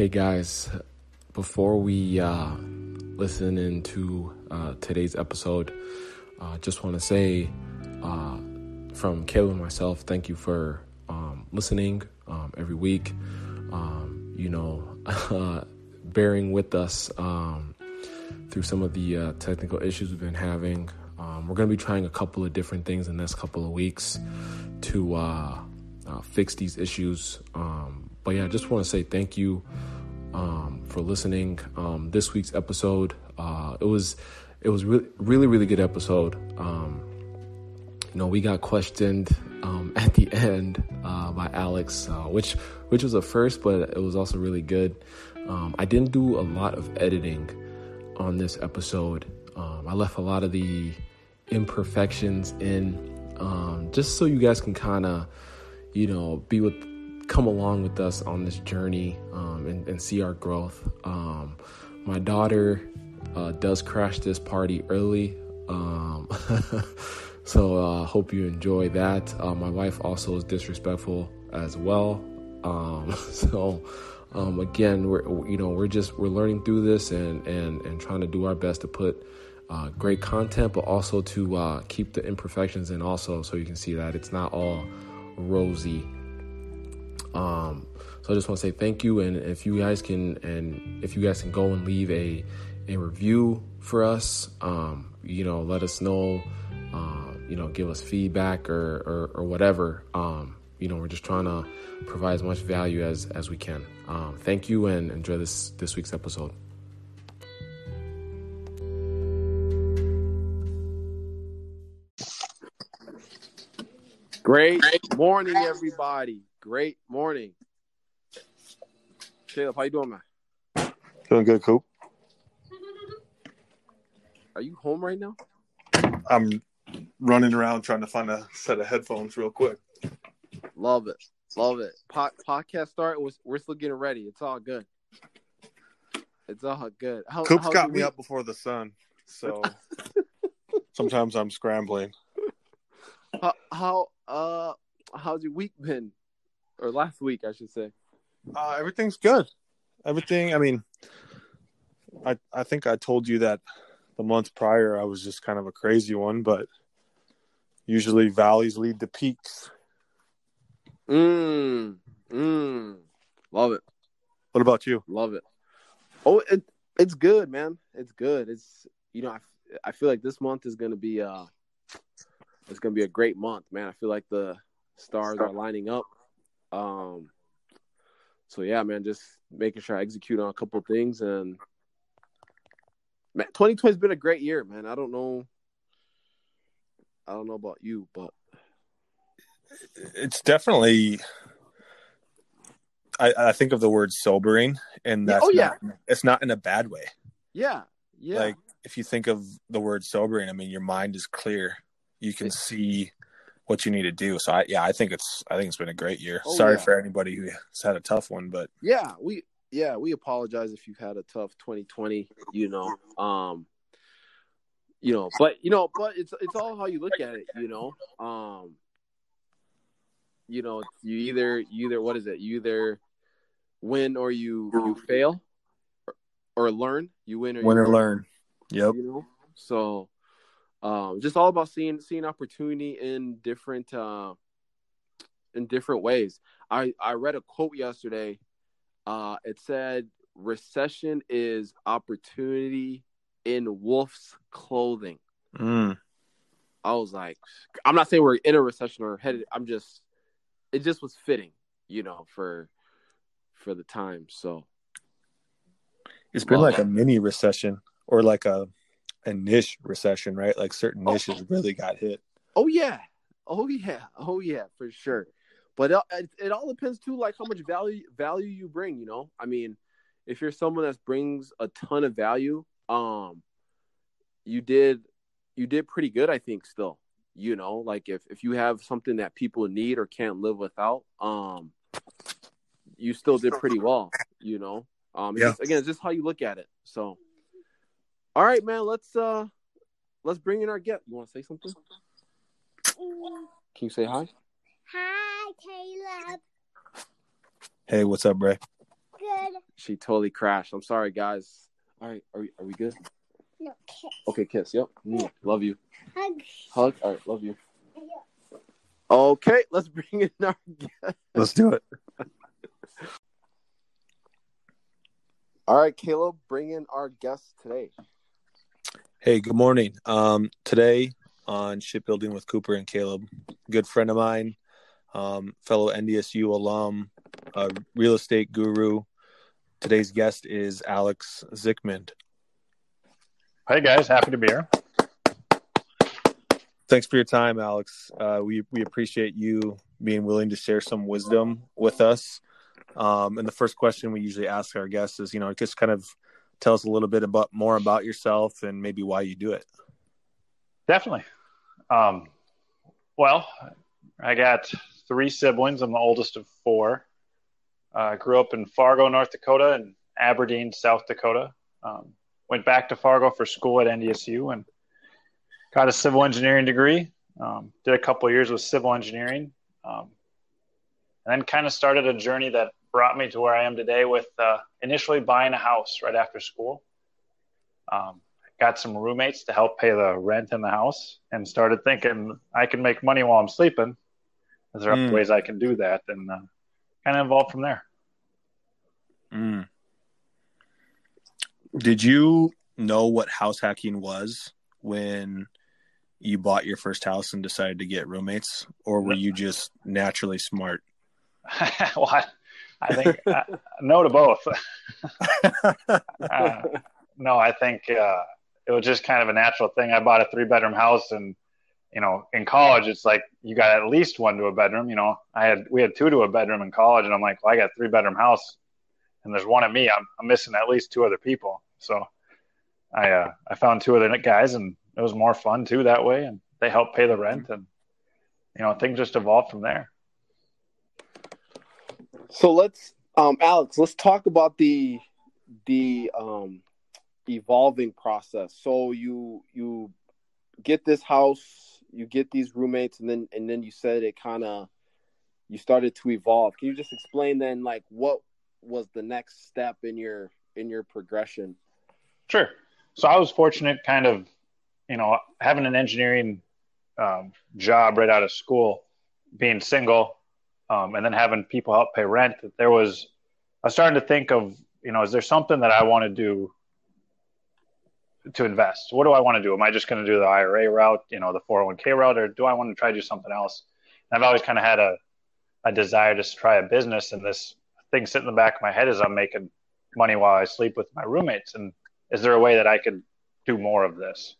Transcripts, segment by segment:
Hey guys, before we uh, listen into uh, today's episode, I uh, just want to say uh, from Caleb and myself, thank you for um, listening um, every week. Um, you know, bearing with us um, through some of the uh, technical issues we've been having. Um, we're going to be trying a couple of different things in the next couple of weeks to uh, fix these issues. Um, but yeah, I just want to say thank you um, for listening. Um, this week's episode, uh, it was it was really really really good episode. Um, you know, we got questioned um, at the end uh, by Alex, uh, which which was a first, but it was also really good. Um, I didn't do a lot of editing on this episode. Um, I left a lot of the imperfections in, just so you guys can kind of, you know, be with come along with us on this journey um, and, and, see our growth. Um, my daughter uh, does crash this party early. Um, so uh, hope you enjoy that. Uh, my wife also is disrespectful as well. Um, so um, again, we're you know we're just we're learning through this and and and trying to do our best to put uh, great content, but also to uh, keep the imperfections in also, so you can see that it's not all rosy um, so I just want to say thank you, and if you guys can, and if you guys can go and leave a a review for us, um, you know, let us know, uh, you know, give us feedback or or, or whatever. Um, you know, we're just trying to provide as much value as as we can. Um, thank you, and enjoy this this week's episode. Great morning, everybody. Great morning. Caleb, how you doing, man? Doing good, Coop. Are you home right now? I'm running around trying to find a set of headphones real quick. Love it. Love it. Po- podcast start. We're still getting ready. It's all good. It's all good. How, Coop's got me up before the sun, so sometimes I'm scrambling. How, how uh how's your week been? Or last week, I should say. Uh, everything's good. Everything. I mean, I I think I told you that the month prior I was just kind of a crazy one, but usually valleys lead to peaks. Mm. Mm. Love it. What about you? Love it. Oh, it it's good, man. It's good. It's you know I, I feel like this month is gonna be uh it's gonna be a great month, man. I feel like the stars are lining up um, so yeah, man, just making sure I execute on a couple things and man, 2020 has been a great year, man. I don't know, I don't know about you, but it's definitely. I, I think of the word sobering, and that's oh yeah, not, it's not in a bad way. Yeah, yeah. Like if you think of the word sobering, I mean, your mind is clear. You can see what you need to do. So I, yeah, I think it's I think it's been a great year. Oh, Sorry yeah. for anybody who's had a tough one, but yeah, we yeah we apologize if you've had a tough 2020. You know, um, you know, but you know, but it's it's all how you look at it. You know, um, you know, you either you either what is it? You either win or you you fail, or, or learn. You win or win or learn. learn. Yep. You know, so um, just all about seeing seeing opportunity in different uh, in different ways. I I read a quote yesterday. Uh, it said, "Recession is opportunity in wolf's clothing." Mm. I was like, I'm not saying we're in a recession or headed. I'm just, it just was fitting, you know, for for the time. So it's been like a mini recession or like a a niche recession, right? Like certain oh. niches oh. really got hit. Oh yeah, oh yeah, oh yeah, for sure. But it, it all depends too, like how much value value you bring. You know, I mean, if you're someone that brings a ton of value, um, you did you did pretty good, I think. Still, you know, like if if you have something that people need or can't live without, um, you still did pretty well. You know, um, yeah. Just, again, it's just how you look at it. So. All right, man. Let's uh, let's bring in our guest. You want to say something? Can you say hi? Hi, Caleb. Hey, what's up, Ray? Good. she totally crashed. I'm sorry, guys. All right, are we, are we good? No, kiss. Okay, kiss. Yep. Mm, love you. Hug. Hug. All right, love you. Okay, let's bring in our guest. Let's do it. All right, Caleb, bring in our guest today. Hey, good morning. Um, today on Shipbuilding with Cooper and Caleb, good friend of mine, um, fellow NDSU alum, a real estate guru. Today's guest is Alex Zickmund. Hey guys, happy to be here. Thanks for your time, Alex. Uh, we we appreciate you being willing to share some wisdom with us. Um, and the first question we usually ask our guests is, you know, just kind of tell us a little bit about more about yourself and maybe why you do it. Definitely. Um, well, I got three siblings. I'm the oldest of four. I uh, grew up in Fargo, North Dakota, and Aberdeen, South Dakota. Um, went back to Fargo for school at NDSU and got a civil engineering degree. Um, did a couple years with civil engineering, um, and then kind of started a journey that brought me to where I am today. With uh, initially buying a house right after school, um, got some roommates to help pay the rent in the house, and started thinking I can make money while I'm sleeping. Is there mm. ways I can do that? And uh, kind of evolved from there. Mm. Did you know what house hacking was when you bought your first house and decided to get roommates, or were you just naturally smart? well, I, I think uh, no to both. uh, no, I think uh, it was just kind of a natural thing. I bought a three bedroom house, and you know, in college, it's like you got at least one to a bedroom. You know, I had we had two to a bedroom in college, and I'm like, well, I got three bedroom house, and there's one of me. I'm, I'm missing at least two other people. So I uh, I found two other guys, and it was more fun too that way, and they helped pay the rent, and you know things just evolved from there. So let's, um, Alex, let's talk about the the um, evolving process. So you you get this house, you get these roommates, and then and then you said it kind of you started to evolve. Can you just explain then, like what was the next step in your in your progression? Sure. So I was fortunate, kind of you know, having an engineering um, job right out of school, being single, um, and then having people help pay rent, there was, I was starting to think of, you know, is there something that I want to do to invest? What do I want to do? Am I just going to do the IRA route, you know, the 401k route, or do I want to try to do something else? And I've always kind of had a, a desire to try a business, and this thing sitting in the back of my head is I'm making money while I sleep with my roommates, and is there a way that I could do more of this?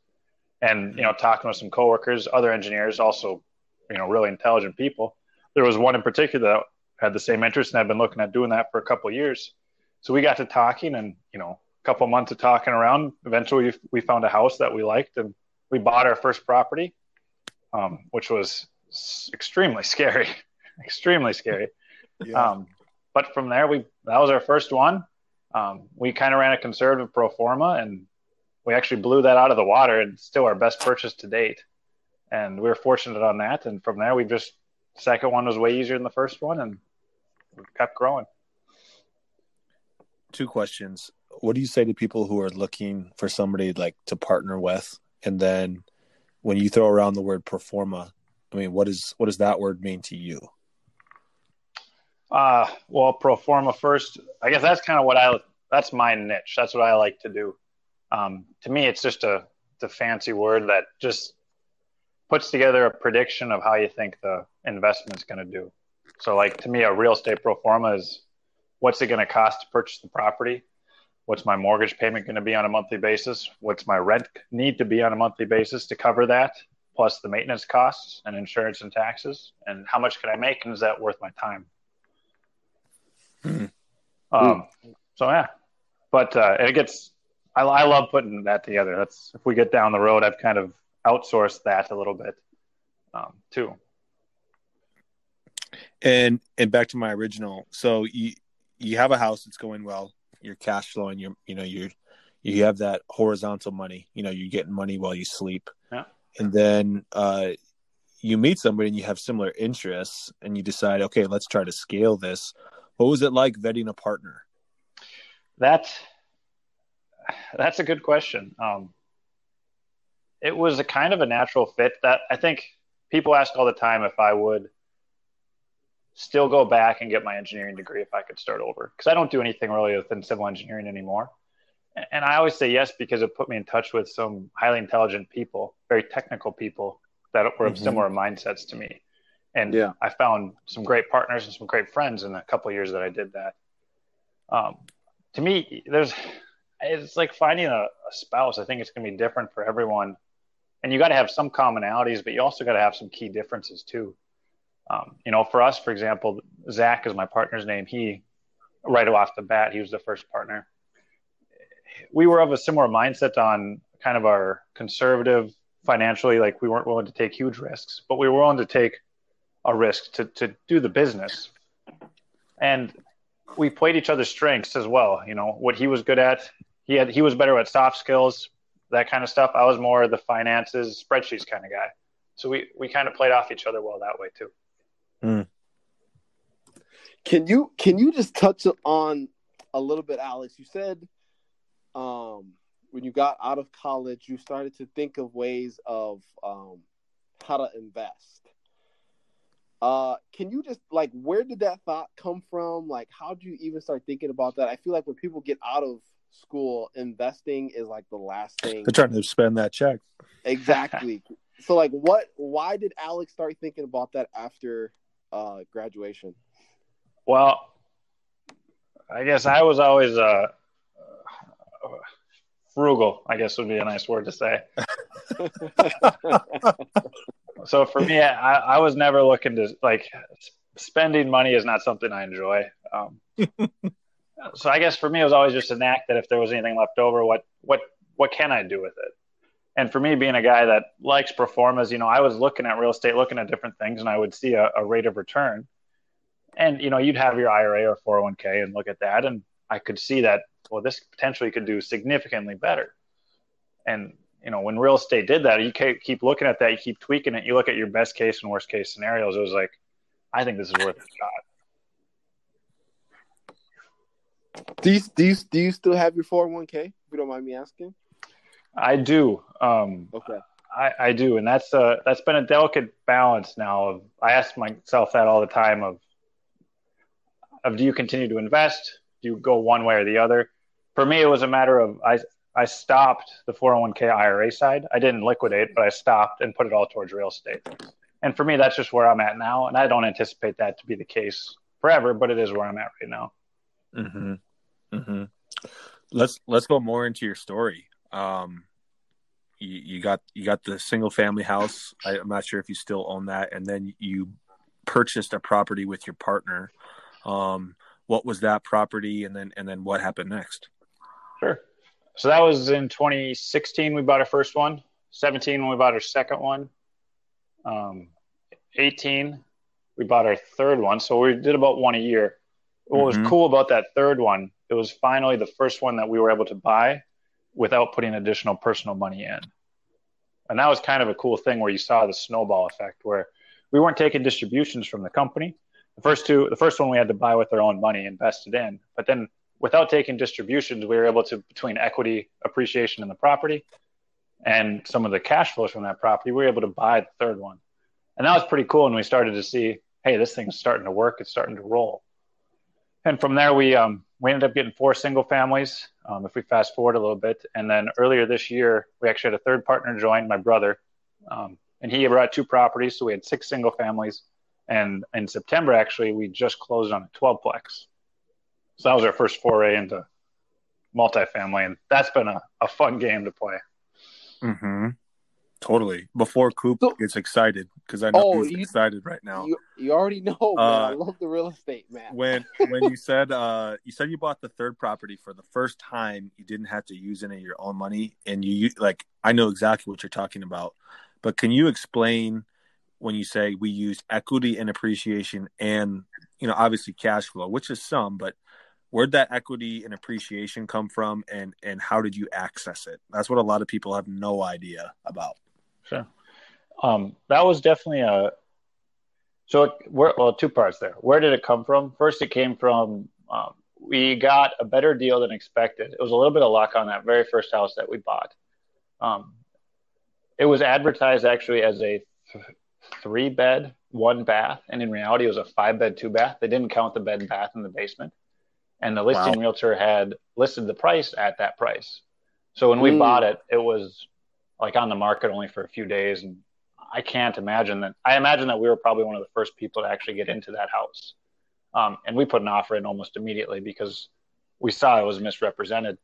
and you know talking with some coworkers other engineers also you know really intelligent people there was one in particular that had the same interest and i've been looking at doing that for a couple of years so we got to talking and you know a couple of months of talking around eventually we found a house that we liked and we bought our first property um, which was extremely scary extremely scary yeah. um, but from there we that was our first one um, we kind of ran a conservative pro forma and we actually blew that out of the water and still our best purchase to date. And we were fortunate on that. And from there, we've just second one was way easier than the first one, and kept growing. Two questions. What do you say to people who are looking for somebody like to partner with? And then when you throw around the word pro forma, I mean, what is what does that word mean to you? Uh, well, pro forma first. I guess that's kind of what I that's my niche. That's what I like to do. Um, to me, it's just a, a fancy word that just puts together a prediction of how you think the investment's going to do. So, like to me, a real estate pro forma is what's it going to cost to purchase the property? What's my mortgage payment going to be on a monthly basis? What's my rent need to be on a monthly basis to cover that? Plus the maintenance costs and insurance and taxes. And how much can I make? And is that worth my time? Mm-hmm. Um, so yeah, but uh, it gets I, I love putting that together. That's if we get down the road, I've kind of outsourced that a little bit um, too. And and back to my original. So you you have a house that's going well. You're cash flowing. You're you know you you have that horizontal money. You know you're getting money while you sleep. Yeah. And then uh, you meet somebody and you have similar interests, and you decide, okay, let's try to scale this. What was it like vetting a partner? That's that's a good question. Um, it was a kind of a natural fit that I think people ask all the time if I would still go back and get my engineering degree if I could start over because I don't do anything really within civil engineering anymore. And I always say yes because it put me in touch with some highly intelligent people, very technical people that were of mm-hmm. similar mindsets to me. And yeah. I found some great partners and some great friends in a couple years that I did that. Um, to me, there's it's like finding a, a spouse. I think it's going to be different for everyone, and you got to have some commonalities, but you also got to have some key differences too. Um, you know, for us, for example, Zach is my partner's name. He, right off the bat, he was the first partner. We were of a similar mindset on kind of our conservative financially, like we weren't willing to take huge risks, but we were willing to take a risk to to do the business. And we played each other's strengths as well. You know what he was good at. He had he was better at soft skills, that kind of stuff. I was more the finances, spreadsheets kind of guy. So we we kind of played off each other well that way too. Mm. Can you can you just touch on a little bit, Alex? You said um, when you got out of college, you started to think of ways of um, how to invest. Uh, can you just like where did that thought come from? Like, how do you even start thinking about that? I feel like when people get out of school, investing is like the last thing. They're trying to spend that check. Exactly. so, like, what? Why did Alex start thinking about that after uh, graduation? Well, I guess I was always uh, frugal. I guess would be a nice word to say. so for me, I, I, was never looking to like spending money is not something I enjoy. Um, so I guess for me, it was always just a knack that if there was anything left over, what what what can I do with it? And for me, being a guy that likes performance, you know, I was looking at real estate, looking at different things, and I would see a, a rate of return. And you know, you'd have your IRA or 401k and look at that, and I could see that well, this potentially could do significantly better. And you know, when real estate did that, you keep looking at that, you keep tweaking it, you look at your best case and worst case scenarios. It was like, I think this is worth a shot. Do you do you do you still have your 401k? If you don't mind me asking. I do. Um, okay. I, I do, and that's uh that's been a delicate balance now. Of I ask myself that all the time. Of of do you continue to invest? Do you go one way or the other? For me, it was a matter of I I stopped the 401k IRA side. I didn't liquidate, but I stopped and put it all towards real estate. And for me, that's just where I'm at now. And I don't anticipate that to be the case forever, but it is where I'm at right now. Mm-hmm. Mm-hmm. Let's let's go more into your story. Um, you, you got you got the single family house. I, I'm not sure if you still own that, and then you purchased a property with your partner. Um, what was that property, and then and then what happened next? Sure. So that was in 2016. We bought our first one. 17 when we bought our second one. Um, 18 we bought our third one. So we did about one a year. What mm-hmm. was cool about that third one, it was finally the first one that we were able to buy without putting additional personal money in. And that was kind of a cool thing where you saw the snowball effect where we weren't taking distributions from the company. The first two, the first one we had to buy with our own money invested in, but then without taking distributions, we were able to between equity appreciation in the property and some of the cash flows from that property, we were able to buy the third one. And that was pretty cool. And we started to see, hey, this thing's starting to work. It's starting to roll and from there we um, we ended up getting four single families. Um, if we fast forward a little bit, and then earlier this year we actually had a third partner join, my brother, um, and he brought two properties, so we had six single families. And in September, actually, we just closed on a 12plex. So that was our first foray into multifamily, and that's been a, a fun game to play. Mm-hmm. Totally. Before Coop so, gets excited, because I know oh, he's you, excited right now. You, you already know, man. Uh, I love the real estate, man. When when you said uh, you said you bought the third property for the first time, you didn't have to use any of your own money, and you like I know exactly what you're talking about. But can you explain when you say we used equity and appreciation, and you know obviously cash flow, which is some, but where'd that equity and appreciation come from, and and how did you access it? That's what a lot of people have no idea about. Sure. Um, that was definitely a. So, it, where, well, two parts there. Where did it come from? First, it came from um, we got a better deal than expected. It was a little bit of luck on that very first house that we bought. Um, it was advertised actually as a th- three bed, one bath, and in reality, it was a five bed, two bath. They didn't count the bed and bath in the basement, and the listing wow. realtor had listed the price at that price. So when we mm. bought it, it was like on the market only for a few days, and I can't imagine that. I imagine that we were probably one of the first people to actually get into that house, um, and we put an offer in almost immediately because we saw it was misrepresented.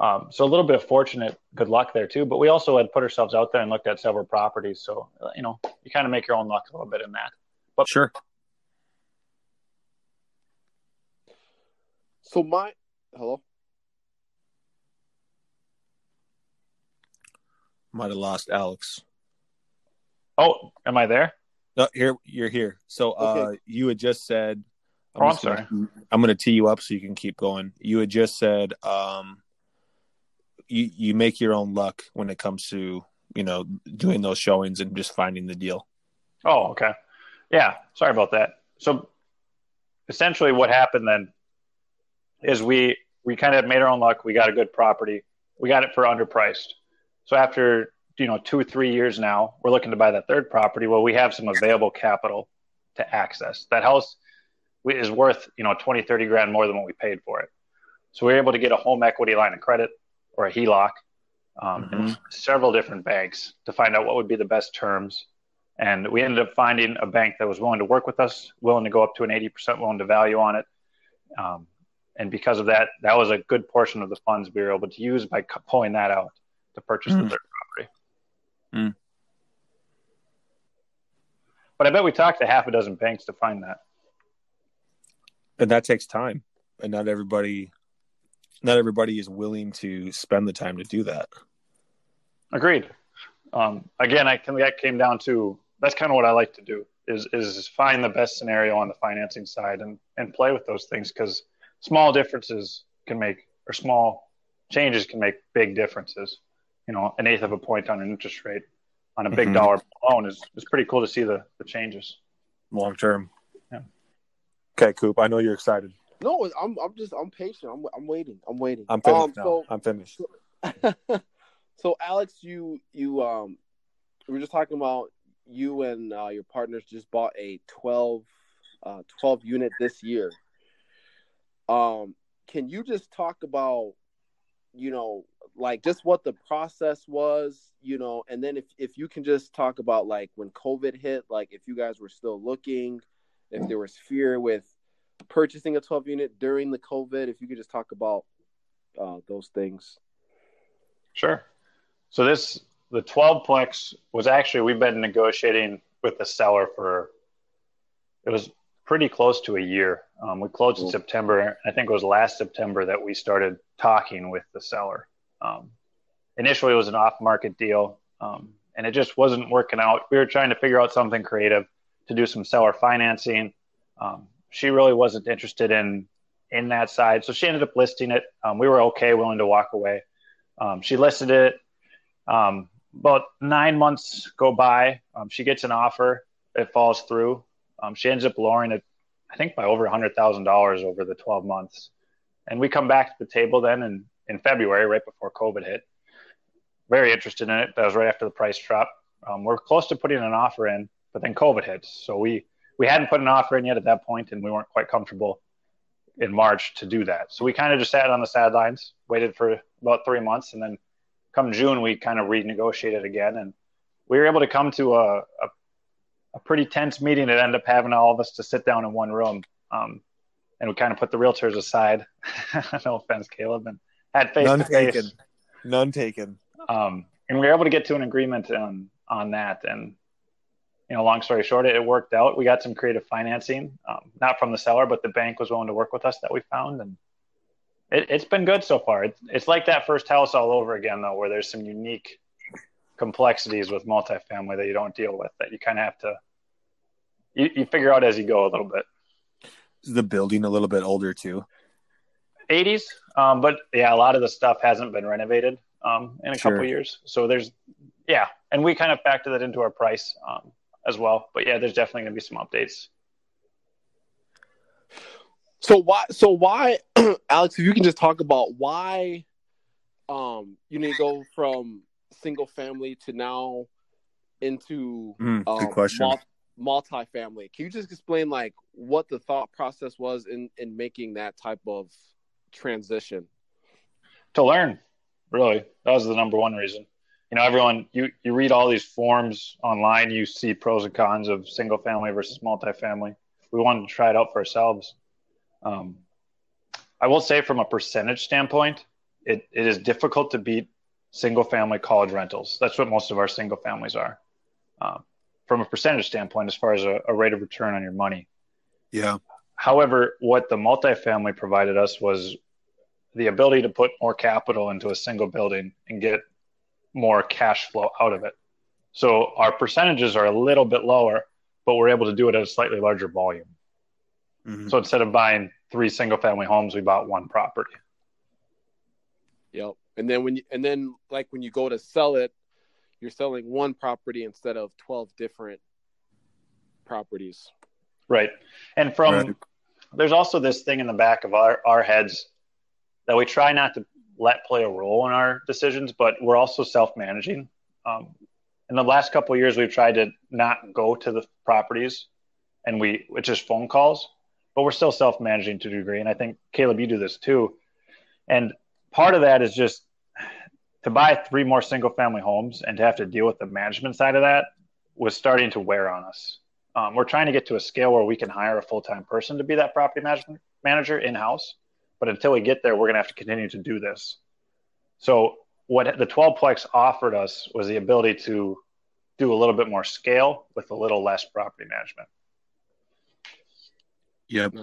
Um, so a little bit of fortunate good luck there too, but we also had put ourselves out there and looked at several properties. So you know, you kind of make your own luck a little bit in that. But sure. So my hello. Might have lost Alex. Oh, am I there? No, here you're here. So uh, you had just said. I'm oh, I'm sorry. Gonna, I'm going to tee you up so you can keep going. You had just said um, you you make your own luck when it comes to you know doing those showings and just finding the deal. Oh, okay. Yeah, sorry about that. So essentially, what happened then is we we kind of made our own luck. We got a good property. We got it for underpriced. So after you know two or three years now, we're looking to buy that third property. Well, we have some available capital to access. That house is worth you know 20, 30 grand more than what we paid for it. So we are able to get a home equity line of credit or a HELOC, um, mm-hmm. several different banks to find out what would be the best terms. And we ended up finding a bank that was willing to work with us, willing to go up to an 80% loan to value on it. Um, and because of that, that was a good portion of the funds we were able to use by pulling that out to purchase mm. the third property. Mm. But I bet we talked to half a dozen banks to find that. And that takes time. And not everybody not everybody is willing to spend the time to do that. Agreed. Um, again, I can, that came down to that's kind of what I like to do is is find the best scenario on the financing side and and play with those things because small differences can make or small changes can make big differences. You know, an eighth of a point on an interest rate on a big mm-hmm. dollar loan is is pretty cool to see the the changes long term. Yeah. Okay, Coop. I know you're excited. No, I'm I'm just I'm patient. I'm I'm waiting. I'm waiting. I'm finished. Um, so, I'm finished. So, so, Alex, you you um we were just talking about you and uh, your partners just bought a 12 uh 12 unit this year. Um can you just talk about you know like just what the process was, you know, and then if if you can just talk about like when COVID hit, like if you guys were still looking, if there was fear with purchasing a 12 unit during the COVID. If you could just talk about uh, those things. Sure. So this the 12 plex was actually we've been negotiating with the seller for it was pretty close to a year. Um, we closed in September. I think it was last September that we started talking with the seller. Um, initially, it was an off-market deal, um, and it just wasn't working out. We were trying to figure out something creative to do some seller financing. Um, she really wasn't interested in in that side, so she ended up listing it. Um, we were okay, willing to walk away. Um, she listed it. Um, about nine months go by. Um, she gets an offer. It falls through. Um, she ends up lowering it, I think, by over hundred thousand dollars over the twelve months. And we come back to the table then in in February, right before COVID hit. Very interested in it. That was right after the price drop. Um, we're close to putting an offer in, but then COVID hit. So we we hadn't put an offer in yet at that point, and we weren't quite comfortable in March to do that. So we kind of just sat on the sidelines, waited for about three months, and then come June we kind of renegotiated again, and we were able to come to a, a, a pretty tense meeting that ended up having all of us to sit down in one room. Um, and we kind of put the realtors aside. no offense, Caleb, and had face None to taken. face. None taken. Um, and we were able to get to an agreement on on that, and you know, long story short, it, it worked out. We got some creative financing, um, not from the seller, but the bank was willing to work with us that we found, and it, has been good so far. It's, it's like that first house all over again, though, where there's some unique complexities with multifamily that you don't deal with that you kind of have to you, you figure out as you go a little bit. Is the building a little bit older too? 80s, um, but yeah, a lot of the stuff hasn't been renovated um, in a sure. couple years. So there's, yeah, and we kind of factor that into our price. Um, as well. But yeah, there's definitely going to be some updates. So why? So why, Alex? If you can just talk about why, um, you need to go from single family to now into Mm, um, question. mul- multifamily. Can you just explain like what the thought process was in in making that type of transition? to learn really that was the number one reason you know everyone you you read all these forms online you see pros and cons of single family versus multifamily we wanted to try it out for ourselves um, i will say from a percentage standpoint it, it is difficult to beat single family college rentals that's what most of our single families are um, from a percentage standpoint as far as a, a rate of return on your money Yeah. However, what the multifamily provided us was the ability to put more capital into a single building and get more cash flow out of it. So our percentages are a little bit lower, but we're able to do it at a slightly larger volume. Mhm. So instead of buying three single family homes, we bought one property. Yep. And then when you and then like when you go to sell it, you're selling one property instead of twelve different properties. Right. And from Right. there's also this thing in the back of our, our heads that we try not to let play a role in our decisions, but we're also self managing. Um, in the last couple of years, we've tried to not go to the properties and we, which is phone calls, but we're still self managing to a degree. And I think Caleb, you do this too. And part of that is just to buy three more single family homes and to have to deal with the management side of that was starting to wear on us. Um, we're trying to get to a scale where we can hire a full time person to be that property management manager in house. But until we get there, we're going to have to continue to do this. So, what the 12plex offered us was the ability to do a little bit more scale with a little less property management. Yep.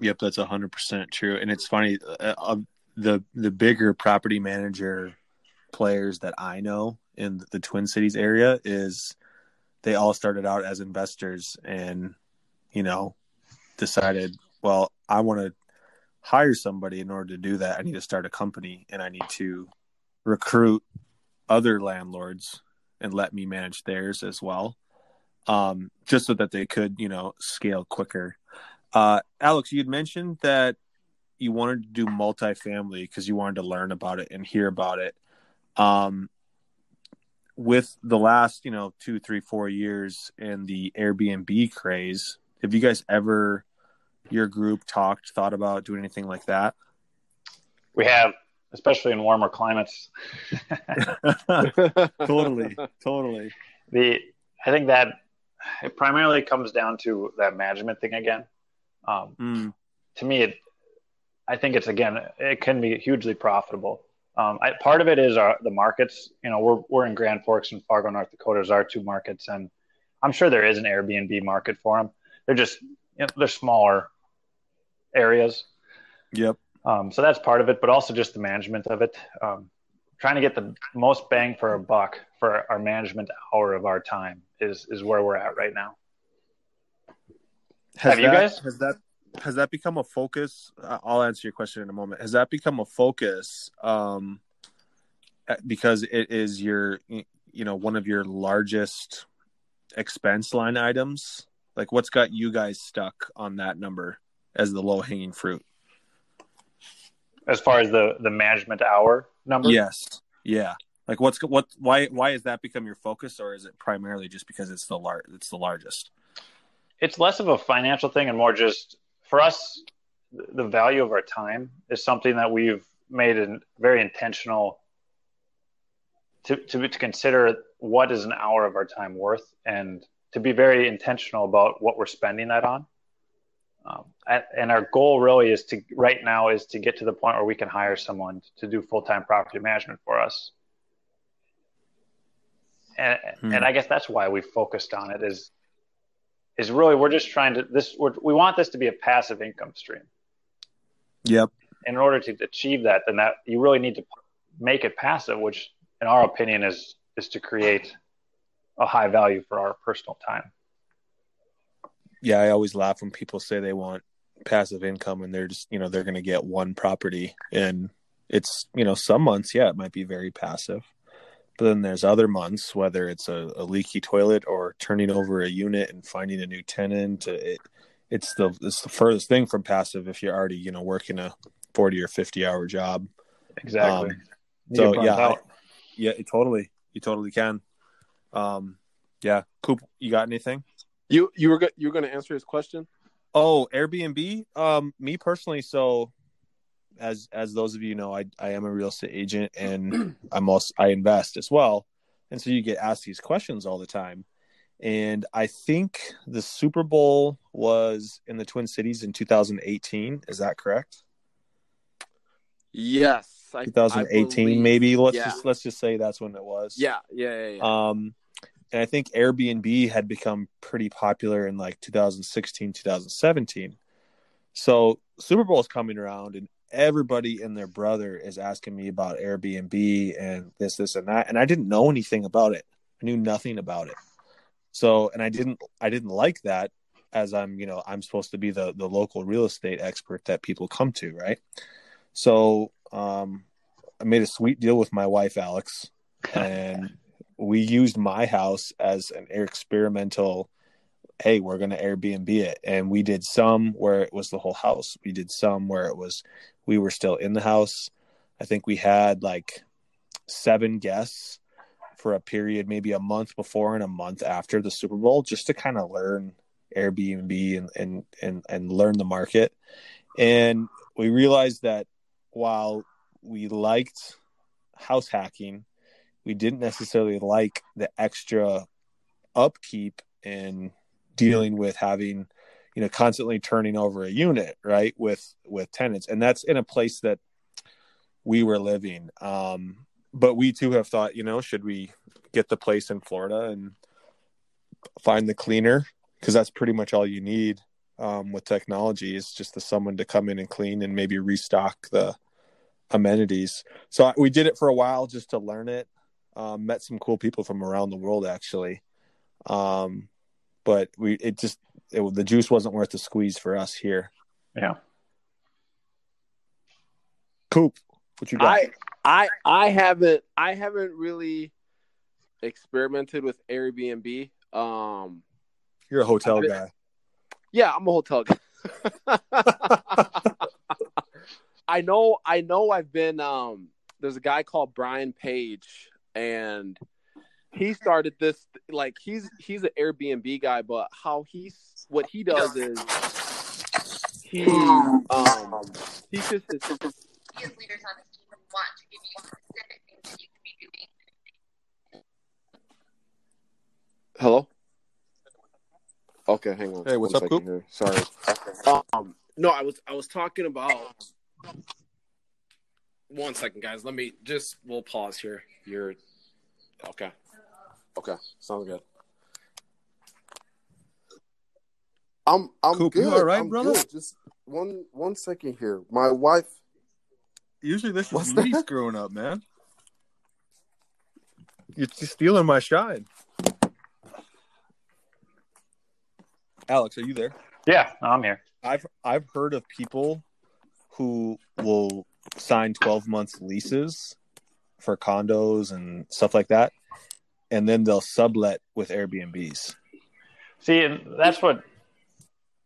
Yep, that's hundred percent true. And it's funny, uh, uh, the the bigger property manager players that I know in the Twin Cities area is they all started out as investors and you know decided, well, I want to hire somebody in order to do that. I need to start a company and I need to recruit other landlords and let me manage theirs as well. Um, just so that they could, you know, scale quicker. Uh, Alex, you'd mentioned that you wanted to do multifamily because you wanted to learn about it and hear about it. Um, with the last, you know, two, three, four years in the Airbnb craze, have you guys ever, your group talked, thought about doing anything like that? We have, especially in warmer climates, totally, totally. the I think that it primarily comes down to that management thing again. Um, Mm, to me, it, I think it's again, it can be hugely profitable. Um, I, part of it is our, the markets. You know, we're we're in Grand Forks and Fargo, North Dakota, is our two markets, and I'm sure there is an Airbnb market for them. They're just you know, they're smaller areas, yep. um, so that's part of it. But also just the management of it. Um, trying to get the most bang for our buck for our management hour of our time is is where we're at right now. Has Have you guys? Has that has that become a focus? I'll answer your question in a moment. Has that become a focus? Um, uh, because it is your, you know, one of your largest expense line items. Like, what's got you guys stuck on that number as the low hanging fruit? As far as the the management hour number, Yes. Yeah. Like, what's what? Why? Why has that become your focus, or is it primarily just because it's the lar- It's the largest. it's less of a financial thing and more just for us the value of our time is something that we've made a very intentional to, to, to consider what is an hour of our time worth and to be very intentional about what we're spending that on um, and our goal really is to right now is to get to the point where we can hire someone to do full-time property management for us and, Hmm. and i guess that's why we focused on it is is really we're just trying to this we're, we want this to be a passive income stream Yep. in order to achieve that then that you really need to make it passive which in our opinion is is to create a high value for our personal time yeah, I always laugh when people say they want passive income and they're just, you know, they're going to get one property and it's, you know, some months, yeah, it might be very passive. But then there's other months, whether it's a, a leaky toilet or turning over a unit and finding a new tenant, it it's the it's the furthest thing from passive if you're already you know working a 40 or 50 hour job. Exactly. Um, so yeah I- yeah totally you totally can. Um yeah. Coop you got anything? You you were go- you were going to answer his question. oh airbnb? Um me personally so as as those of you know i i am a real estate agent and i'm also i invest as well and so you get asked these questions all the time and i think the super bowl was in the twin cities in 2018 is that correct Yes, I, I 2018 believe- maybe let's yeah. just let's just say that's when it was Yeah, yeah, yeah. yeah. um and i think airbnb had become pretty popular in like 2016 2017 so super bowl is coming around and everybody and their brother is asking me about airbnb and this this and that and i didn't know anything about it. I knew nothing about it. So and i didn't i didn't like that as i'm you know i'm supposed to be the the local real estate expert that people come to right? So um i made a sweet deal with my wife alex and we used my house as an experimental hey we're going to airbnb it. And we did some where it was the whole house. We did some where it was we were still in the house. I think we had like seven guests for a period maybe a month before and a month after the super bowl just to kind of learn airbnb and and and, and learn the market. And we realized that while we liked house hacking we didn't necessarily like the extra upkeep and dealing with having you know constantly turning over a unit right with with tenants. And that's in a place that we were living. Um but we too have thought you know should we get the place in florida and find the cleaner? Because that's pretty much all you need um, with technology is just the someone to come in and clean and maybe restock the amenities. So I- we did it for a while just to learn it. Um, met some cool people from around the world actually. Um, but we it just it, the juice wasn't worth the squeeze for us here Yeah. coop what you got I I I haven't I haven't really experimented with Airbnb. Um, you're a hotel been- guy yeah, I'm a hotel guy. I know I know I've been um there's a guy called Brian Page and he started this like he's he's an Airbnb guy but how he's what he does is he um teaches his as leaders on this team want to give you specific things that you can be doing. Hello. Okay, hang on. Hey, what's up, second here. Sorry. Um, no, I was I was talking about. One second, guys. Let me just. We'll pause here. You're okay. Okay, sounds good. I'm I'm Coop, you good. all right, I'm brother? good. Just one one second here. My wife. usually this What's is that? me screwing up man you're stealing my shine alex are you there Yeah, I'm here. I've I've heard of people who will sign 12 months leases for condos and stuff like that and then they'll sublet with Airbnbs. See, and that's what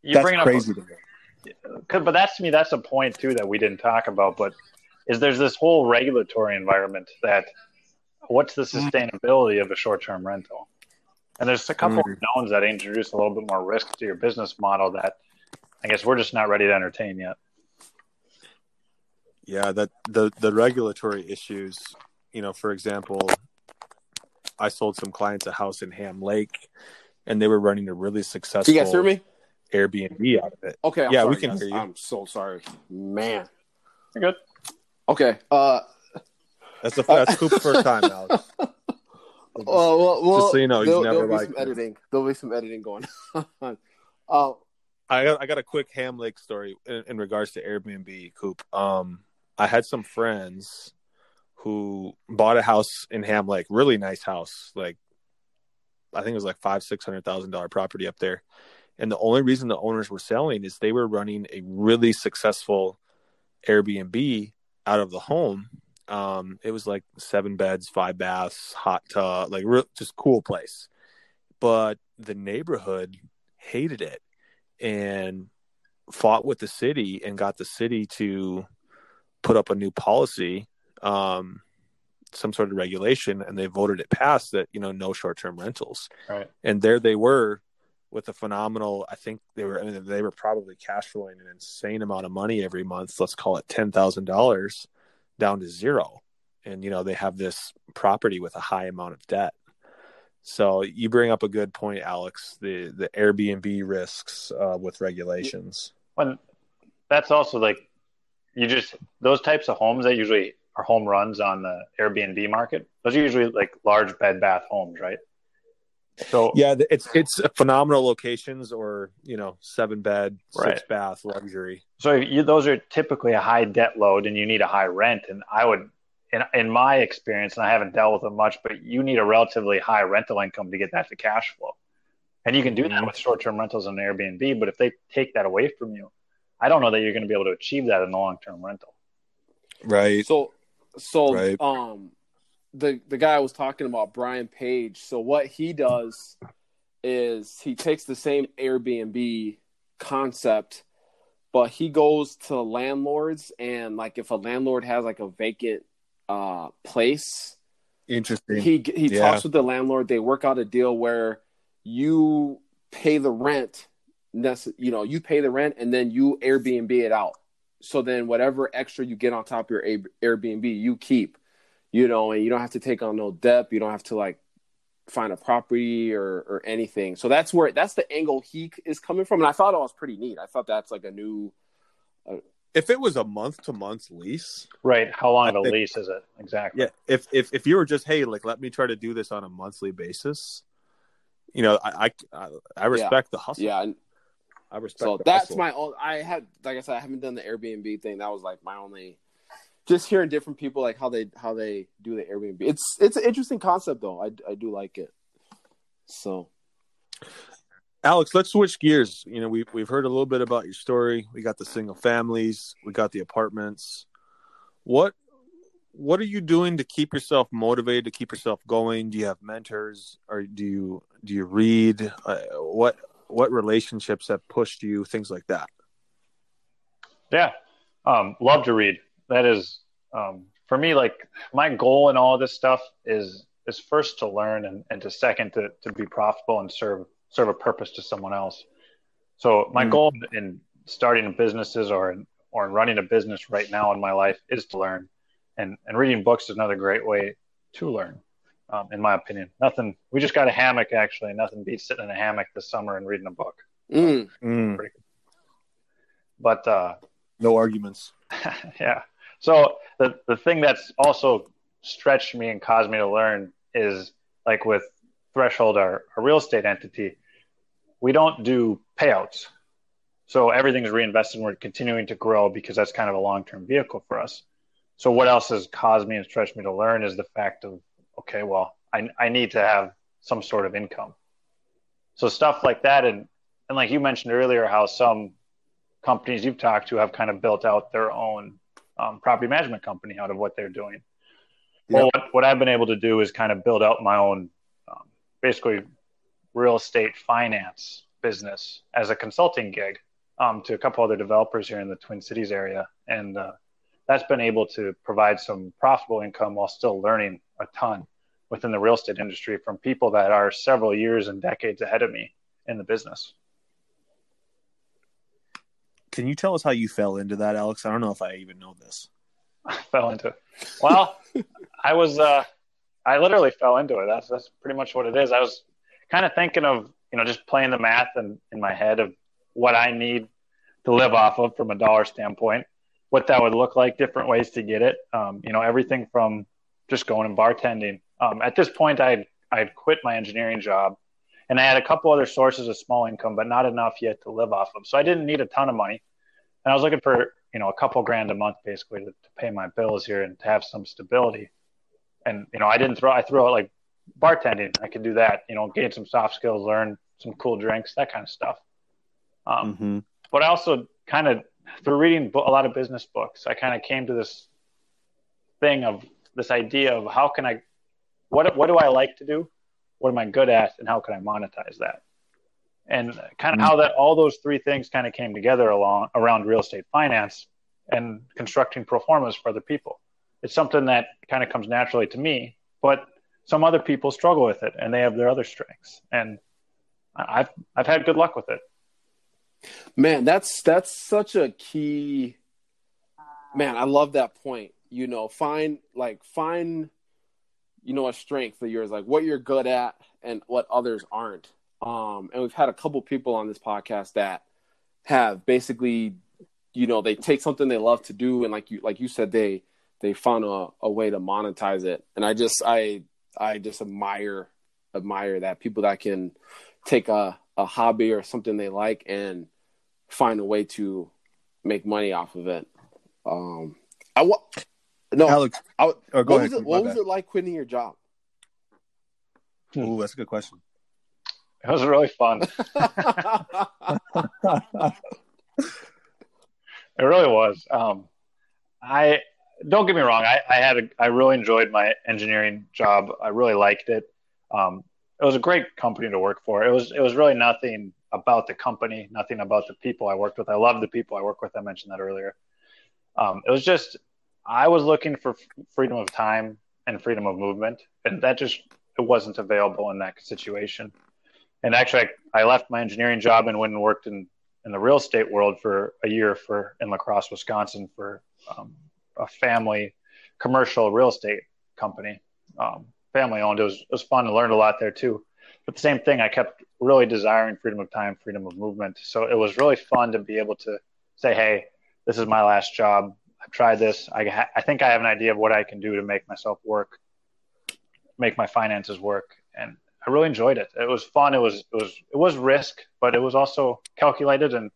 you That's bring up. crazy to me. But that's to me, that's a point too that we didn't talk about. But is there's this whole regulatory environment that what's the sustainability of a short-term rental? And there's a couple Mm. of knowns that introduce a little bit more risk to your business model that I guess we're just not ready to entertain yet. Yeah, that the the regulatory issues, you know, for example, I sold some clients a house in Ham Lake and they were running a really successful Can you guys hear me? Airbnb out of it. Okay. I'm Yeah, we can guys. hear you. I'm so sorry, man. You're good. Okay. Uh. That's the that's Coop's first time, Alex. Well, well, well, so you know, he's there'll, never there'll be some editing. There'll be some editing going on. uh, I got I got a quick Ham Lake story in, in regards to Airbnb, Coop. Um, I had some friends who bought a house in Ham Lake, really nice house, like I think it was like five six hundred thousand dollar property up there. And the only reason the owners were selling is they were running a really successful Airbnb out of the home. Um, it was like seven beds, five baths, hot tub, like real, just cool place. But the neighborhood hated it and fought with the city and got the city to put up a new policy, um, some sort of regulation, and they voted it past that you know no short term rentals. Right. And there they were with a phenomenal. I think they were I mean, they were probably cash flowing an insane amount of money every month. Let's call it ten thousand dollars down to zero, and you know they have this property with a high amount of debt. So you bring up a good point, Alex. The the Airbnb risks uh, with regulations. When that's also like you just those types of homes that usually are home runs on the Airbnb market. Those are usually like large bed bath homes, right? So Yeah, it's it's phenomenal locations, or you know, seven bed, six Right. bath luxury. So you, those are typically a high debt load, and you need a high rent. And I would, in in my experience, and I haven't dealt with them much, but you need a relatively high rental income to get that to cash flow. And you can do that Mhm. with short term rentals on Airbnb. But if they take that away from you, I don't know that you're going to be able to achieve that in the long term rental. Right. So, so Right. um, the the guy I was talking about, Brian Page. So what he does is he takes the same Airbnb concept, but he goes to landlords and like if a landlord has like a vacant uh place, Interesting. he he Yeah. talks with the landlord. They work out a deal where you pay the rent. You know, you pay the rent and then you Airbnb it out. So then whatever extra you get on top of your Airbnb, you keep. You know, and you don't have to take on no debt. You don't have to like find a property or or anything. So that's where that's the angle he is coming from, and I thought it was pretty neat. I thought that's like a new. Uh, if it was a month to month lease, Right? How long I of a think- lease is it exactly? yeah. If if if you were just hey, like let me try to do this on a monthly basis, you know, I I, I respect the hustle. Yeah, and I respect. so the that's hustle. my own i had like i said i haven't done the airbnb thing that was like my only just hearing different people like how they how they do the airbnb it's it's an interesting concept though i, I do like it so Alex, let's switch gears. You know, we've we've heard a little bit about your story. We got the single families, we got the apartments. What what are you doing to keep yourself motivated, to keep yourself going? Do you have mentors, or do you do you read? Uh, what what relationships have pushed you? Things like that. Yeah, um, love to read. That is um, for me. Like my goal in all of this stuff is is first to learn and, and to second to, to be profitable and serve serve a purpose to someone else. So my Mm. goal in starting businesses or in, or in running a business right now in my life is to learn, and and reading books is another great way to learn. Um, in my opinion, nothing. We just got a hammock actually. Nothing beats sitting in a hammock this summer and reading a book. mm, Mm, But uh, no arguments. yeah. So the the thing that's also stretched me and caused me to learn is like with Threshold, our, our real estate entity, we don't do payouts. So everything's reinvested and we're continuing to grow because that's kind of a long term vehicle for us. So what else has caused me and stretched me to learn is the fact of okay, well, I I need to have some sort of income. So stuff like that and and like you mentioned earlier, how some companies you've talked to have kind of built out their own um, property management company out of what they're doing. Well, what, what I've been able to do is kind of build out my own, um, basically, real estate finance business as a consulting gig um, to a couple other developers here in the Twin Cities area, and uh, that's been able to provide some profitable income while still learning a ton within the real estate industry from people that are several years and decades ahead of me in the business. Can you tell us how you fell into that, Alex? I don't know if I even know this. I fell into it. Well, I was uh I literally fell into it. That's that's pretty much what it is. I was kind of thinking of, you know, just playing the math in, in my head of what I need to live off of from a dollar standpoint, what that would look like, different ways to get it. Um, you know, everything from just going and bartending. Um, at this point I'd I'd quit my engineering job and I had a couple other sources of small income, but not enough yet to live off of. So I didn't need a ton of money. And I was looking for you know a couple grand a month basically to, to pay my bills here and to have some stability and you know i didn't throw i threw out like bartending i could do that you know gain some soft skills learn some cool drinks that kind of stuff um, Mm-hmm. but i also kind of through reading a lot of business books i kind of came to this thing of this idea of how can i what what do i like to do what am i good at and how can i monetize that and kind of mm-hmm. how that all those three things kind of came together along around real estate finance and constructing pro formas for other people. It's something that kind of comes naturally to me, but some other people struggle with it and they have their other strengths. And I've I've had good luck with it. Man, that's that's such a key. Man, I love that point. You know, find like find, you know, a strength of yours, like what you're good at and what others aren't. Um, and we've had a couple people on this podcast that have basically, you know, they take something they love to do, and like you like you said, they they found a, a way to monetize it. And I just I I just admire admire that people that can take a, a hobby or something they like and find a way to make money off of it. Um, I wa- no, Alex, I, oh, what go was ahead. it? What was bad. it like quitting your job? Ooh, that's a good question. It was really fun. It really was. Um, I don't get me wrong. I, I had a, I really enjoyed my engineering job. I really liked it. Um, it was a great company to work for. It was it was really nothing about the company, nothing about the people I worked with. I love the people I work with. I mentioned that earlier. Um, it was just I was looking for freedom of time and freedom of movement, and that just it wasn't available in that situation. And actually, I, I left my engineering job and went and worked in in the real estate world for a year for in La Crosse, Wisconsin, for um, a family commercial real estate company, um, family owned. It was it was fun. I learned a lot there too. But the same thing, I kept really desiring freedom of time, freedom of movement. So it was really fun to be able to say, "Hey, this is my last job. I've tried this. I ha- I think I have an idea of what I can do to make myself work, make my finances work." And I really enjoyed it. It was fun. It was it was it was risk, but it was also calculated and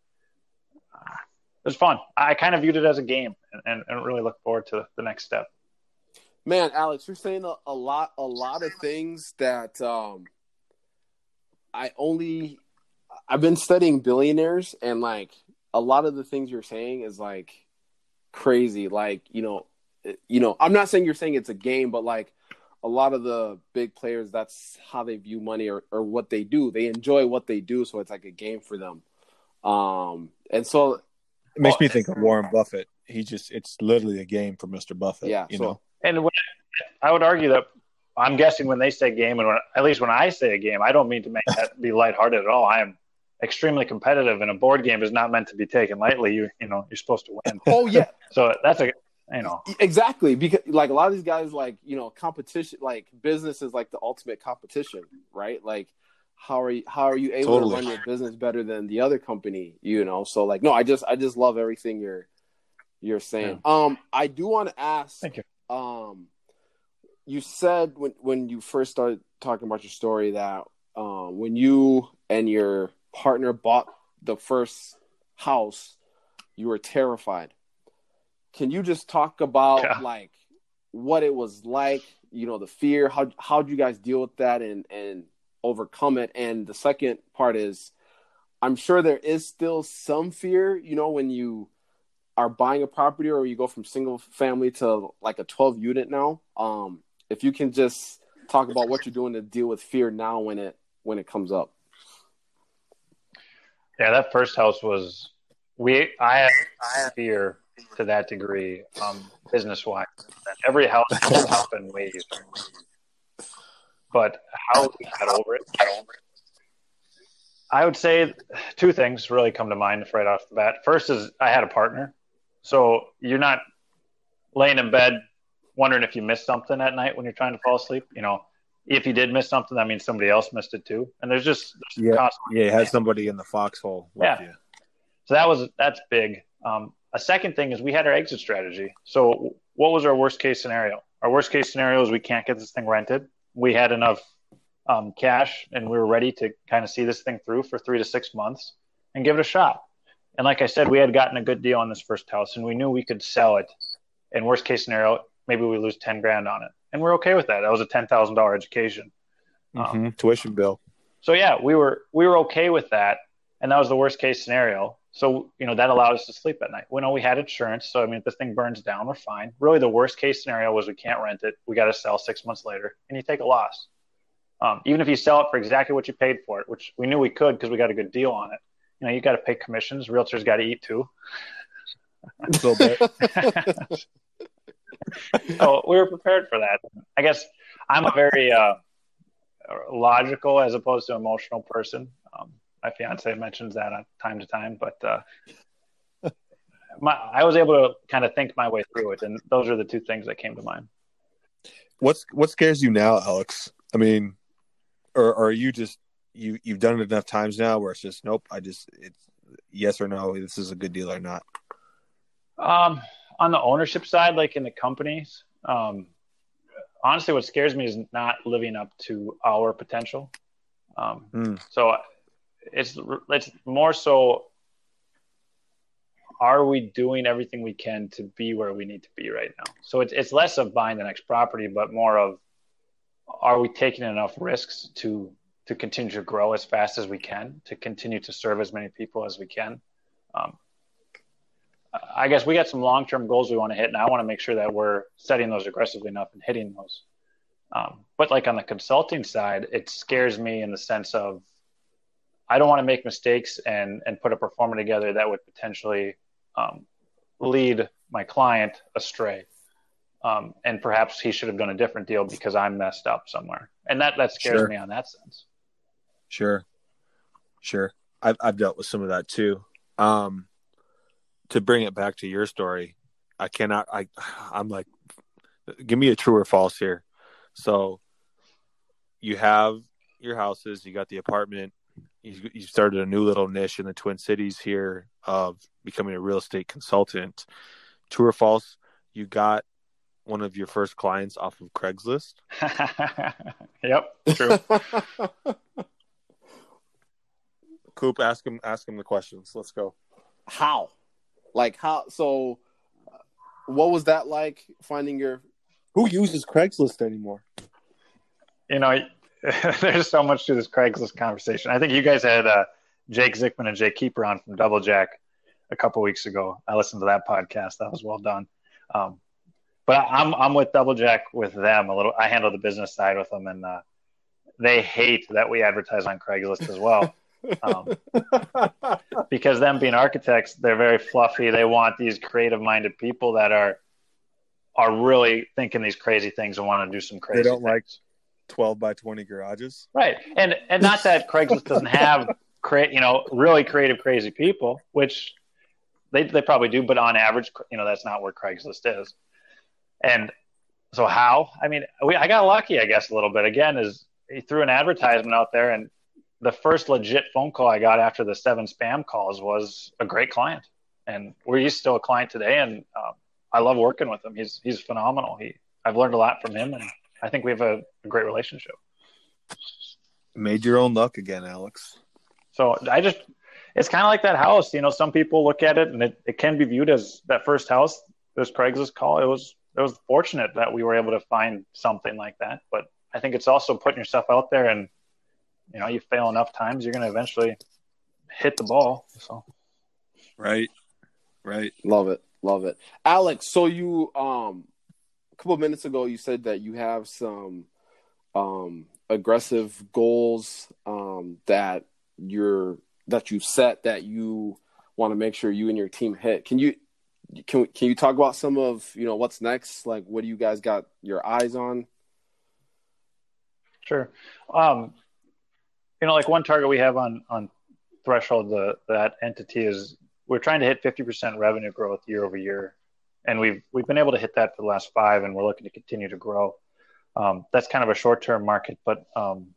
uh, it was fun. I kind of viewed it as a game and, and, and really look forward to the next step. Man, Alex, you're saying a, a lot, a lot of things that um, I only. I've been studying billionaires, and like a lot of the things you're saying is like crazy. Like you know, you know, I'm not saying you're saying it's a game, but like a lot of the big players, that's how they view money or, or what they do. They enjoy what they do, so it's like a game for them. Um, and so It makes me think of Warren Buffett. He just it's literally a game for Mr. Buffett. yeah, you so know. And when, I would argue that I'm guessing when they say game, and when, at least when I say a game, I don't mean to make that be lighthearted at all. I am extremely competitive, and a board game is not meant to be taken lightly. You you know you're supposed to win. oh yeah, So that's a you know exactly because like a lot of these guys like you know competition like business is like the ultimate competition right like how are you how are you able Totally. to run your business better than the other company you know so like no i just i just love everything you're you're saying um i do want to ask Thank you. um you said when when you first started talking about your story that um when you and your partner bought the first house you were terrified. Can you just talk about Yeah. like what it was like you know the fear? How how'd you guys deal with that and and overcome it? And the second part is i'm sure there is still some fear you know when you are buying a property or you go from single family to like a 12 unit now. Um if you can just talk about what you're doing to deal with fear now when it when it comes up yeah that first house was we I had, I had fear to that degree um, business wise. Every house goes up in waves, but how we got over it. I would say two things really come to mind right off the bat. First is I had a partner, so you're not laying in bed wondering if you missed something at night when you're trying to fall asleep. You know, if you did miss something, that means somebody else missed it too. And there's just there's Yeah. Yeah, he had somebody in the foxhole with Yeah. you. so that was that's big. Um, a second thing is we had our exit strategy. So what was our worst case scenario? Our worst case scenario is we can't get this thing rented. We had enough um, cash and we were ready to kind of see this thing through for three to six months and give it a shot. And like I said, we had gotten a good deal on this first house and we knew we could sell it. In worst case scenario, maybe we lose ten grand on it, and we're okay with that. That was a ten thousand dollar education. Um, Mhm. Tuition bill. so yeah, we were we were okay with that, and that was the worst case scenario. So you know that allowed us to sleep at night. We know we had insurance, so I mean, if this thing burns down, we're fine. Really, the worst case scenario was we can't rent it. We got to sell six months later, and you take a loss. Um, even if you sell it for exactly what you paid for it, which we knew we could because we got a good deal on it. You know, you got to pay commissions. Realtors got to eat too. A little bit. so we were prepared for that. I guess I'm a very uh, logical as opposed to emotional person. Um, my fiance mentions that on time to time, but uh, my, I was able to kind of think my way through it, and those are the two things that came to mind. What's what scares you now, Alex? I mean, or, or are you just you you've done it enough times now where it's just nope, I just it's yes or no, this is a good deal or not. Um, on the ownership side, like in the companies, um, honestly, what scares me is not living up to our potential. Um, Mm. So it's it's more so. Are we doing everything we can to be where we need to be right now? So it's it's less of buying the next property, but more of are we taking enough risks to to continue to grow as fast as we can, to continue to serve as many people as we can. Um, I guess we got some long term goals we want to hit, and I want to make sure that we're setting those aggressively enough and hitting those. Um, but like on the consulting side, it scares me in the sense of I don't want to make mistakes and and put a pro forma together that would potentially um, lead my client astray. Um, and perhaps he should have done a different deal because I'm messed up somewhere, and that that scares Sure. me on that sense. Sure. Sure. I've I've dealt with some of that too. Um to bring it back to your story, I cannot I I'm like give me a true or false here. So you have your houses, you got the apartment, you you started a new little niche in the Twin Cities here of becoming a real estate consultant. True or false, you got one of your first clients off of Craigslist. yep, true. Coop, ask him ask him the questions. Let's go. how? Like how? So, what was that like finding your? Who uses Craigslist anymore? you know, there's so much to this Craigslist conversation. I think you guys had uh, Jake Zickman and Jake Keeper on from Double Jack a couple weeks ago. I listened to that podcast. That was well done. Um, but I'm I'm with Double Jack with them a little. I handle the business side with them, and uh, they hate that we advertise on Craigslist as well. Um, because them being architects, they're very fluffy. They want these creative-minded people that are are really thinking these crazy things and want to do some crazy. They don't like- Twelve by twenty garages. Right. And and not that Craigslist doesn't have create, you know, really creative, crazy people, which they they probably do, but on average, you know, that's not where Craigslist is. And so how? I mean, we I got lucky, I guess, a little bit. Again, is he threw an advertisement out there, and the first legit phone call I got after the seven spam calls was a great client, and we're he's still a client today, and um, I love working with him. He's he's phenomenal. He I've learned a lot from him, and I think we have a, a great relationship. Made your own luck again, Alex. So I just, it's kind of like that house. You know, some people look at it and it, it can be viewed as that first house, this Craigslist call. It was, it was fortunate that we were able to find something like that. But I think it's also putting yourself out there and, you know, you fail enough times, you're going to eventually hit the ball. So Right. Right. Love it, love it, Alex. So you um, a couple of minutes ago, you said that you have some um aggressive goals um that you're that you set that you want to make sure you and your team hit. Can you can can you talk about some of you know what's next? Like, what do you guys got your eyes on? Sure. Um, you know, like one target we have on on threshold the that entity is we're trying to hit 50% revenue growth year over year, and we've we've been able to hit that for the last five, and we're looking to continue to grow. Um, that's kind of a short term market, but um,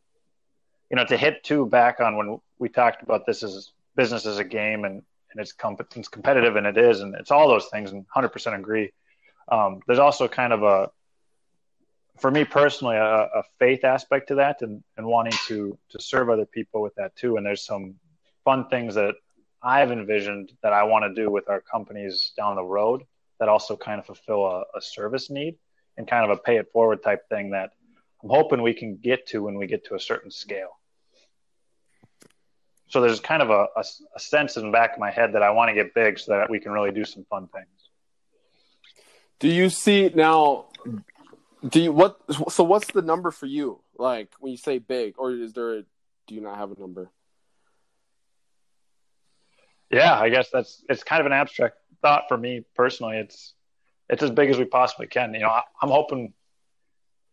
you know, to hit two back on when we talked about this as business as a game and and it's, comp- it's competitive and it is and it's all those things and 100% agree. Um, there's also kind of a for me personally a, a faith aspect to that and, and wanting to to serve other people with that too and there's some fun things that i've envisioned that i want to do with our companies down the road that also kind of fulfill a, a service need and kind of a pay it forward type thing that i'm hoping we can get to when we get to a certain scale so there's kind of a, a, a sense in the back of my head that i want to get big so that we can really do some fun things Do you see now? Do you what? So what's the number for you? Like when you say big, or is there? A, do you not have a number? Yeah, I guess that's it's kind of an abstract thought for me personally. It's it's as big as we possibly can. You know, I, I'm hoping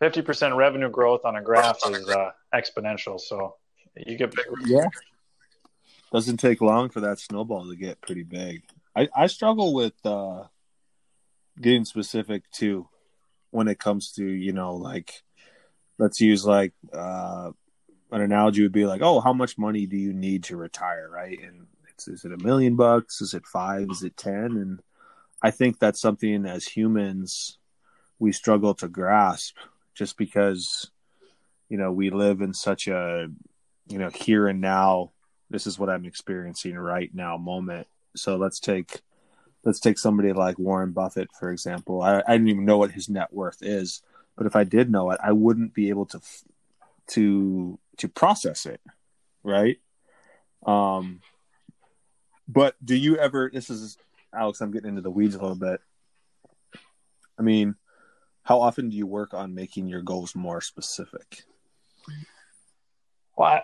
50% revenue growth on a graph is uh, exponential. So you get bigger. Yeah. Doesn't take long for that snowball to get pretty big. I, I struggle with uh, getting specific too when it comes to, you know, like, let's use like uh, an analogy would be like, oh, how much money do you need to retire, right? And it's, is it a million bucks? Is it five? Is it 10? And I think that's something as humans we struggle to grasp just because you know we live in such a you know here and now this is what i'm experiencing right now moment so let's take let's take somebody like warren buffett for example. I, I don't even know what his net worth is but if i did know it i wouldn't be able to to to process it right? Um but do you ever this is alex i'm getting into the weeds a little bit. I mean how often do you work on making your goals more specific? Well,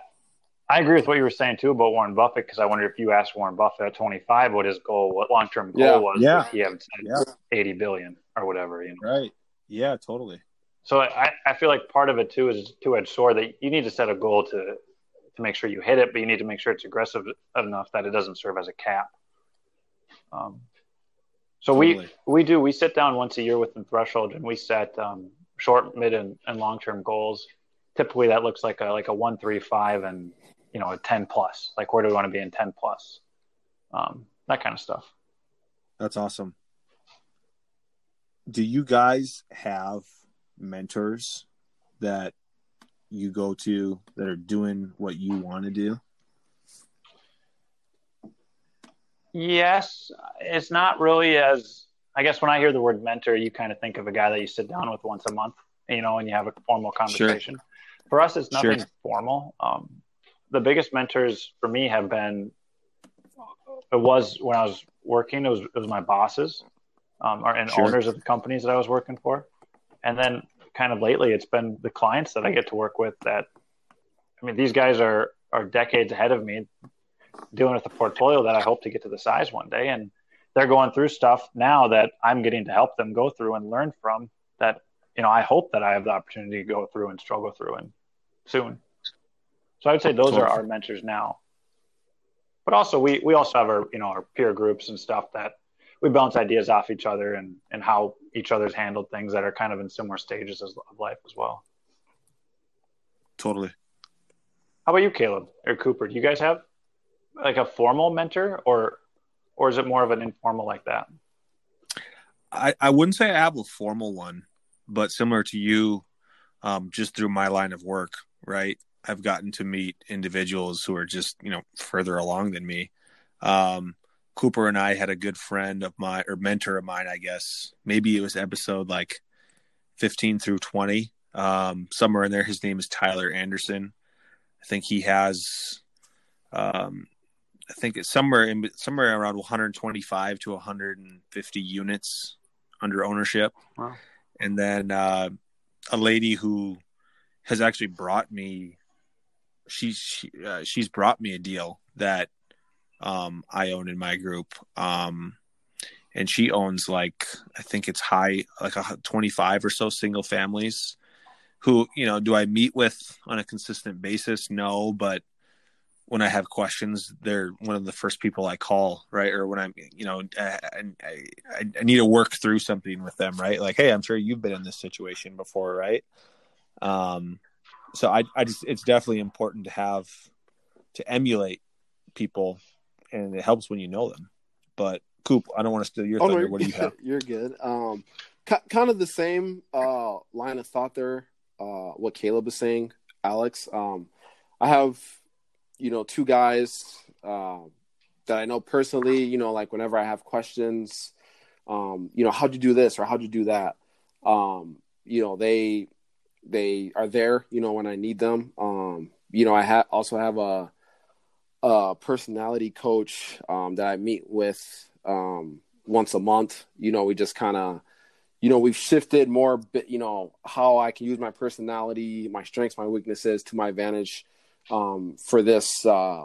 I, agree with what you were saying too about Warren Buffett because I wonder if you asked Warren Buffett at 25 what his goal, what long term goal Yeah. was, Yeah. he had Yeah. 80 billion or whatever, you know. Right. Yeah, totally. So I, I feel like part of it too is two edged sword that you need to set a goal to to make sure you hit it, but you need to make sure it's aggressive enough that it doesn't serve as a cap. Um, so Totally. we we do we sit down once a year with the threshold and we set um, short, mid, and, and long term goals. Typically, that looks like a like a one, three, five, and you know a ten plus. Like where do we want to be in ten plus? Um, that kind of stuff. That's awesome. Do you guys have mentors that you go to that are doing what you want to do? Yes, it's not really as I guess when I hear the word mentor, you kind of think of a guy that you sit down with once a month, you know, and you have a formal conversation. For us, it's nothing Sure. formal. Um, the biggest mentors for me have been it was when I was working. It was it was my bosses, um, or, and Sure. owners of the companies that I was working for, and then kind of lately, it's been the clients that I get to work with. That I mean, these guys are are decades ahead of me, dealing with a portfolio that I hope to get to the size one day, and they're going through stuff now that I'm getting to help them go through and learn from. That you know, I hope that I have the opportunity to go through and struggle through and soon. So I would say those are our mentors now. But also we we also have our you know our peer groups and stuff that we bounce ideas off each other and and how each other's handled things that are kind of in similar stages of life as well. Totally. How about you, Caleb or Cooper? Do you guys have like a formal mentor or or is it more of an informal like that? I, I wouldn't say I have a formal one, but similar to you, um, just through my line of work, right? I've gotten to meet individuals who are just, you know, further along than me. Um, Cooper and I had a good friend of mine or mentor of mine, I guess. Maybe it was episode like 15 through 20. Um, somewhere in there, his name is Tyler Anderson. I think he has, um, I think it's somewhere in somewhere around 125 to 150 units under ownership. Wow. And then uh, a lady who has actually brought me, she's she, uh, she's brought me a deal that um, I own in my group. Um, and she owns like I think it's high like a 25 or so single families who you know do I meet with on a consistent basis? No but when I have questions they're one of the first people I call right? Or when I'm you know I, I, I, need to work through something with them right? Like hey I'm sure you've been in this situation before right? Um so I I just it's definitely important to have to emulate people and it helps when you know them but Coop, I don't want to steal your Oh, thunder. no, what do you have? You're good. Um, ki- kind of the same uh, line of thought there. Uh, what Caleb is saying, Alex. Um, I have, you know, two guys uh, that I know personally. You know, like whenever I have questions, um, you know, how'd you do this or how'd you do that? Um, you know, they they are there. You know, when I need them. Um, you know, I ha- also have a a personality coach um, that I meet with um, once a month. You know, we just kind of, you know, we've shifted more, you know, how I can use my personality, my strengths, my weaknesses to my advantage um, for this uh,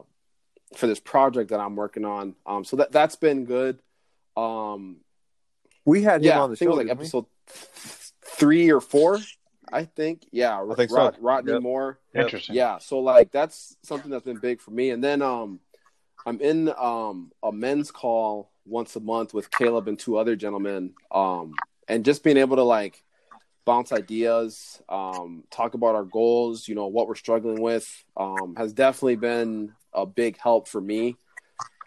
for this project that I'm working on. Um, so that that's been good. Um, We had him yeah, on I the think show. it was like we? episode three or four. I think, yeah, I think so. Rod- Rodney Yep. Moore. Interesting. Yeah, so like that's something that's been big for me. And then um I'm in um a men's call once a month with Caleb and two other gentlemen. Um and just being able to like bounce ideas, um, talk about our goals, you know, what we're struggling with, um, has definitely been a big help for me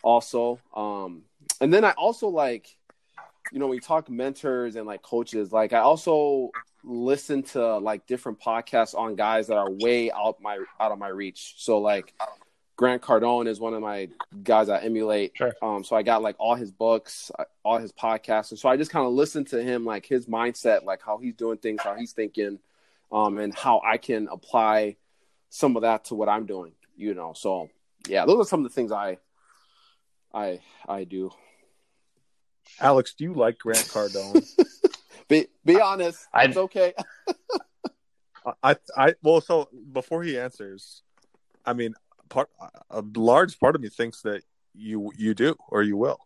also. Um and then I also like you know, we talk mentors and like coaches, like I also listen to like different podcasts on guys that are way out my out of my reach. So like Grant Cardone is one of my guys I emulate. Sure. Um, so I got like all his books, all his podcasts, and so I just kind of listen to him, like his mindset, like how he's doing things, how he's thinking, um, and how I can apply some of that to what I'm doing. You know, so yeah, those are some of the things I, I, I do. Alex, do you like Grant Cardone? Be be honest, I- it's okay. I, I, well, so before he answers, I mean, part a large part of me thinks that you you do or you will.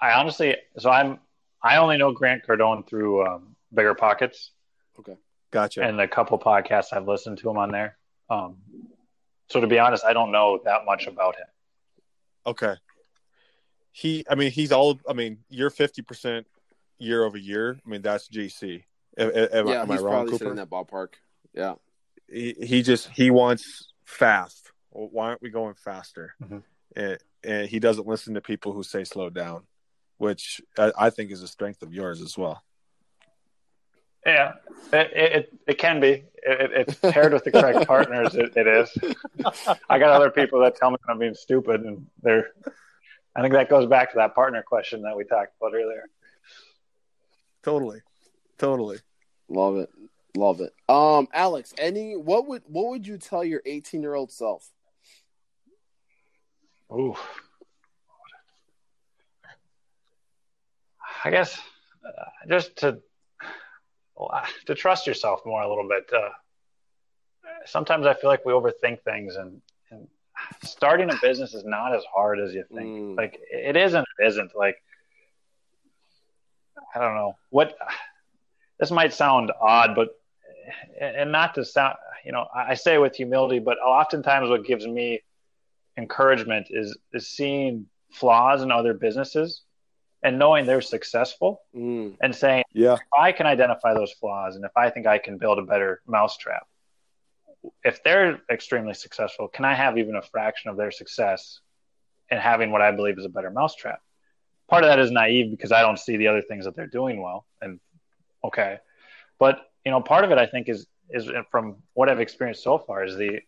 I honestly, so I'm, I only know Grant Cardone through um, BiggerPockets Okay, Gotcha. and a couple podcasts I've listened to him on there. Um, so to be honest, I don't know that much about him. Okay. He, I mean, he's all. I mean, you're fifty percent year over year. I mean, that's GC. Am, am, yeah, am I he's wrong, probably sitting Cooper? in that ballpark. Yeah. He, he just he wants fast. Well, why aren't we going faster? Mhm. And, and he doesn't listen to people who say slow down, which I, I think is a strength of yours as well. Yeah, it it, it can be. It, it- it's paired with the correct partners. It, it is. I got other people that tell me I'm being stupid, and they're. I think that goes back to that partner question that we talked about earlier. Totally, totally. Love it. Love it. Um, Alex, any what would what would you tell your 18 year old self? Ooh. I guess uh, just to well, to trust yourself more a little bit. Uh, sometimes I feel like we overthink things, and, and starting a business is not as hard as you think. Mm. Like it isn't. It isn't. Like I don't know what. This might sound odd, but and not to sound, you know, I I say with humility, but oftentimes what gives me encouragement is is seeing flaws in other businesses and knowing they're successful Mm. and saying Yeah, if I can identify those flaws and if I think I can build a better mousetrap, if they're extremely successful, can I have even a fraction of their success in having what I believe is a better mousetrap? Part of that is naive because I don't see the other things that they're doing well. And okay, but you know, part of it I think is is from what I've experienced so far is the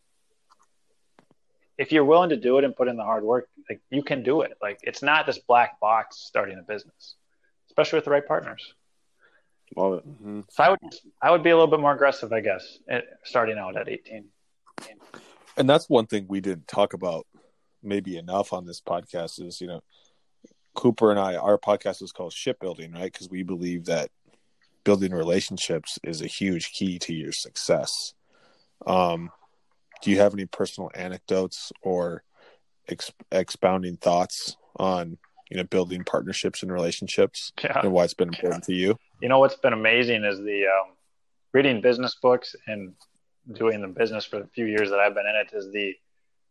if you're willing to do it and put in the hard work, like you can do it. Like it's not this black box starting a business, especially with the right partners. Love it. So I would I would be a little bit more aggressive, I guess, eh, starting out at 18. and that's one thing we didn't talk about maybe enough on this podcast is you know Cooper and I our podcast is called shipbuilding right because we believe that building relationships is a huge key to your success. Um, do you have any personal anecdotes or ex- expounding thoughts on you know building partnerships and relationships Yeah. and why it's been important to you? You know what's been amazing is the um, reading business books and doing the business for the few years that I've been in it is the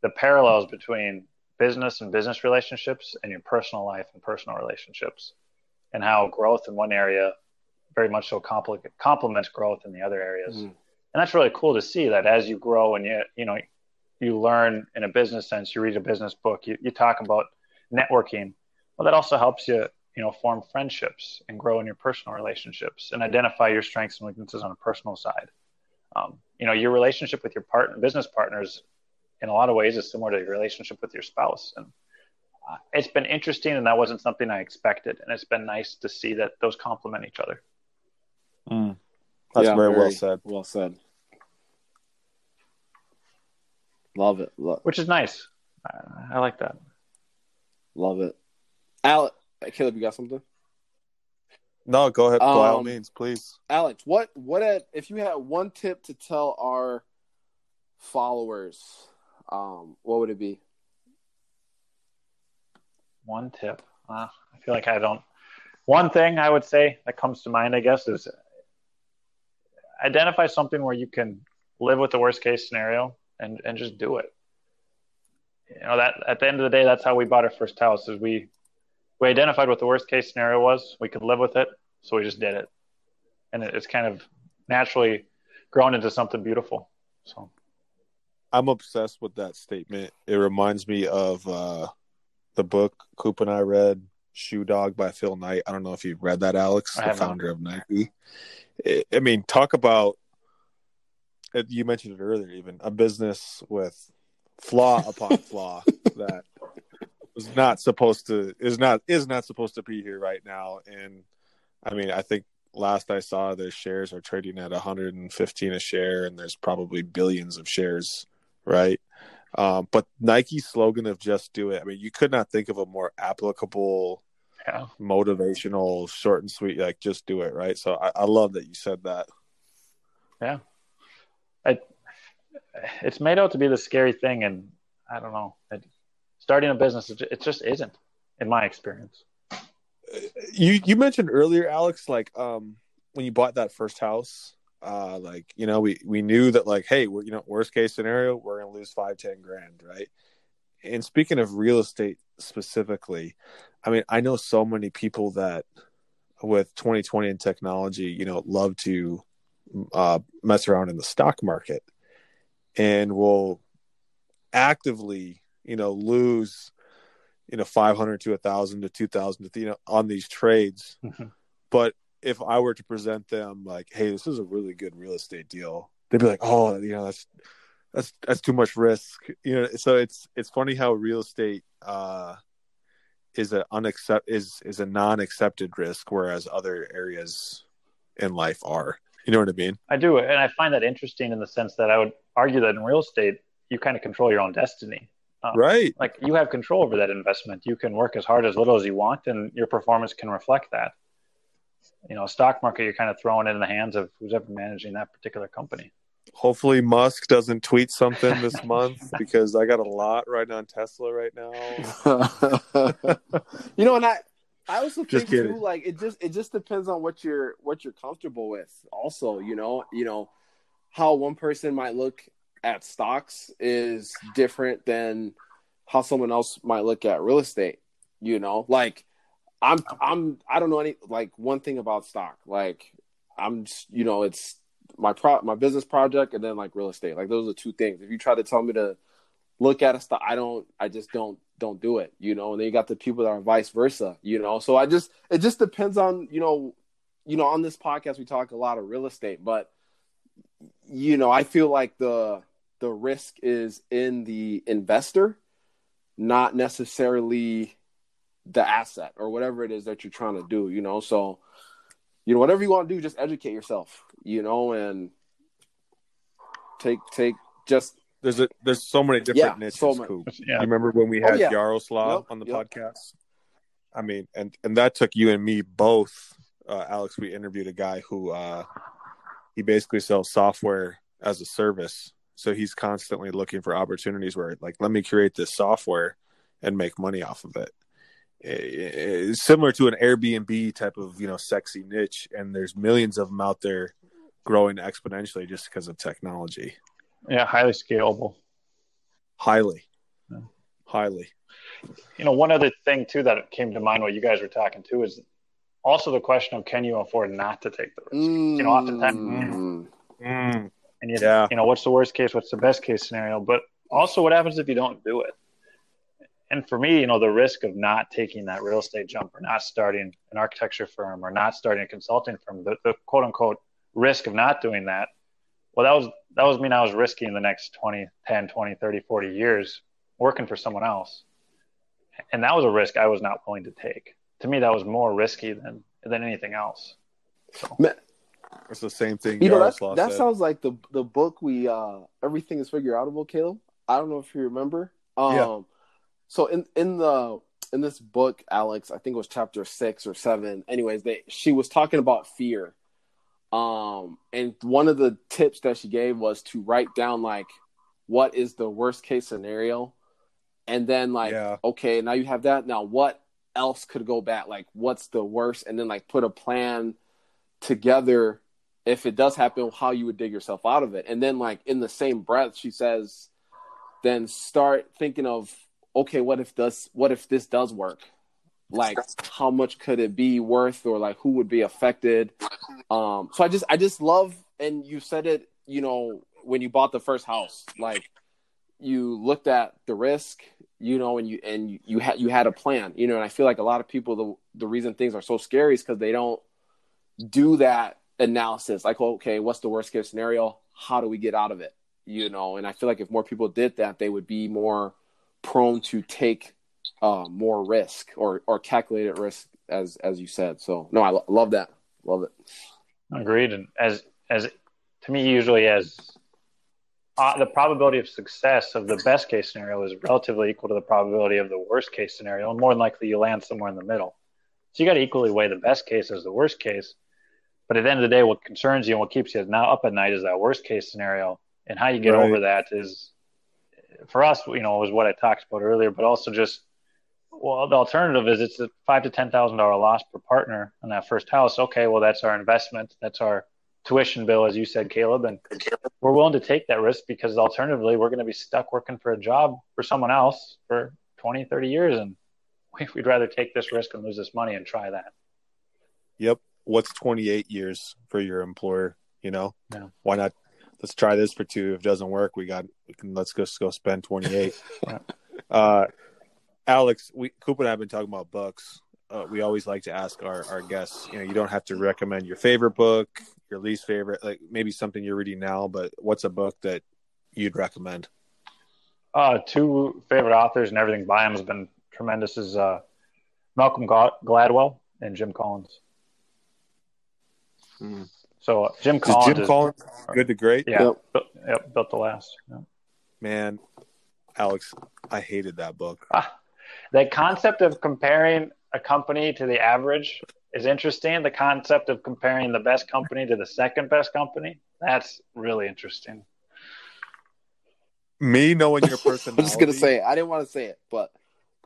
the parallels between business and business relationships and your personal life and personal relationships and how growth in one area very much so compli- complements growth in the other areas. Mhm. And that's really cool to see that as you grow and you you know you learn in a business sense, you read a business book, you, you talk about networking. Well, that also helps you, you know, form friendships and grow in your personal relationships and identify your strengths and weaknesses on a personal side. Um, you know, your relationship with your partner, business partners, in a lot of ways, is similar to your relationship with your spouse. And uh, it's been interesting, and that wasn't something I expected. And it's been nice to see that those complement each other. That's Yeah, very, well said. Well said. Love it. Love, which is nice. Uh, I like that. love it. Alex, Caleb, you got something? No, go ahead. By all Um, means, please. Alex, what what at, if you had one tip to tell our followers, um, what would it be? One tip. Uh, I feel like I don't. One thing I would say that comes to mind, I guess, is identify something where you can live with the worst case scenario and and just do it. You know that at the end of the day, that's how we bought our first house. Is we we identified what the worst case scenario was. We could live with it, so we just did it, and it, it's kind of naturally grown into something beautiful. So I'm obsessed with that statement. It reminds me of uh, the book Coop and I read, Shoe Dog by Phil Knight. I don't know if you've read that, Alex, I the have not. founder of Nike. I- I mean, talk about. You mentioned it earlier, even a business with flaw upon flaw that was not supposed to is not is not supposed to be here right now. And I mean, I think last I saw, their shares are trading at 115 a share, and there's probably billions of shares, right? Um, but Nike's slogan of "Just Do It." I mean, you could not think of a more applicable, yeah, motivational, short and sweet. Like, just do it, right? So I, I love that you said that. yeah. I, it's made out to be the scary thing, and I don't know. It, starting a business, it, just isn't, in my experience. You you mentioned earlier, Alex, like um when you bought that first house, uh, like you know, we we knew that like, hey, we're you know, worst case scenario, we're gonna lose five ten grand, right? And speaking of real estate specifically, I mean, I know so many people that with 2020 and technology, you know, love to uh, mess around in the stock market and will actively, you know, lose, you know, 500 to a thousand to 2000 to, you know, on these trades. Mhm. But if I were to present them like, Hey, this is a really good real estate deal, they'd be like, Oh, you know, that's, that's, that's too much risk. You know, so it's, it's funny how real estate, uh, is a unaccept is is a non-accepted risk whereas other areas in life are you know what i mean I do, and I find that interesting in the sense that I would argue that in real estate, you kind of control your own destiny. Um, right Like you have control over that investment. You can work as hard as little as you want, and your performance can reflect that. You know, stock market, you're kind of throwing it in the hands of who's ever managing that particular company. hopefully musk doesn't tweet something this month because i got a lot right on tesla right now you know, and I, I also Just think kidding. too, like it just it just depends on what you're what you're comfortable with. Also, you know, you know how one person might look at stocks is different than how someone else might look at real estate. You know, like I'm I'm I don't know any like one thing about stock. Like I'm you know it's my pro my business project and then like real estate. Like those are two things. If you try to tell me to look at a stock, I don't. I just don't don't do it. You know. And then you got the people that are vice versa. You know. So I just it just depends on you know you know on this podcast we talk a lot of real estate, but you know I feel like the the risk is in the investor, not necessarily the asset or whatever it is that you're trying to do. You know. So you know whatever you want to do, just educate yourself. You know and take take just there's a there's so many different Yeah, niches so many. Coop. Yeah. you remember when we Oh, had yeah. yaroslav Yep, on the yep. podcast i mean and and that took you and me both uh, alex we interviewed a guy who uh he basically sells software as a service so he's constantly looking for opportunities where like let me create this software and make money off of it Eh, it's similar to an airbnb type of you know sexy niche and there's millions of them out there growing exponentially just because of technology Yeah, highly scalable. highly Yeah. highly You know, one other thing too that came to mind while you guys were talking too is also the question of can you afford not to take the risk? You know, oftentimes, Mm. Mm, and you, Yeah. you know, what's the worst case? What's the best case scenario? But also, what happens if you don't do it? And for me, you know, the risk of not taking that real estate jump or not starting an architecture firm or not starting a consulting firm, the, the quote unquote risk of not doing that, well, that was, that was mean I was risking the next 20, 10, 20, 30, 40 years working for someone else. And that was a risk I was not willing to take. To me, that was more risky than, than anything else. It's the same thing You know, that, sounds like the the book we uh everything is Figureoutable, Caleb. I don't know if you remember. Um Yeah. so in in the in this book, Alex, I think it was chapter six or seven. Anyways, they she was talking about fear. Um, and one of the tips that she gave was to write down like what is the worst case scenario, and then like Yeah. okay, now you have that. Now what else could go bad? Like what's the worst, and then like put a plan together if it does happen, how you would dig yourself out of it. And then like in the same breath, she says, then start thinking of okay, what if does what if this does work? Like how much could it be worth or like who would be affected? Um so I just I just love and you said it, you know, when you bought the first house, like you looked at the risk, you know, and you and you, you had you had a plan, you know, and I feel like a lot of people the the reason things are so scary is because they don't do that analysis. Like, okay, what's the worst case scenario? How do we get out of it? You know, and I feel like if more people did that, they would be more prone to take uh, more risk or or calculated risk, as as you said. So, no, I lo- love that. Love it. Agreed. And as as to me, usually as uh, the probability of success of the best case scenario is relatively equal to the probability of the worst case scenario, and more than likely you land somewhere in the middle. So you got to equally weigh the best case as the worst case. But at the end of the day, what concerns you and what keeps you now up at night is that worst case scenario, and how you get Right. over that is, for us, you know, was what I talked about earlier. But also just, well, the alternative is it's a five to ten thousand dollar loss per partner on that first house. Okay, well that's our investment, that's our tuition bill, as you said, Caleb, and we're willing to take that risk because alternatively we're going to be stuck working for a job for someone else for 20, 30 years, and we- we'd rather take this risk and lose this money and try that. Yep. What's 28 years for your employer? You know, Yeah. why not? Let's try this for two. If it doesn't work, we got. We can let's just go spend 28. Yeah. uh, Alex, we Coop and I have been talking about books. Uh, we always like to ask our our guests. You know, you don't have to recommend your favorite book, your least favorite, like maybe something you're reading now. But what's a book that you'd recommend? Uh, two favorite authors and everything by them has been tremendous. Is uh, Malcolm Gladwell and Jim Collins. Mm. So uh, Jim Collins, Jim is- Collins good to great? yeah, Yep. built, yep, built to last. Yeah. Man, Alex, I hated that book. Ah, the concept of comparing a company to the average is interesting. The concept of comparing the best company to the second best company, that's really interesting. Me knowing your personality, I'm just gonna say it. I didn't want to say it, but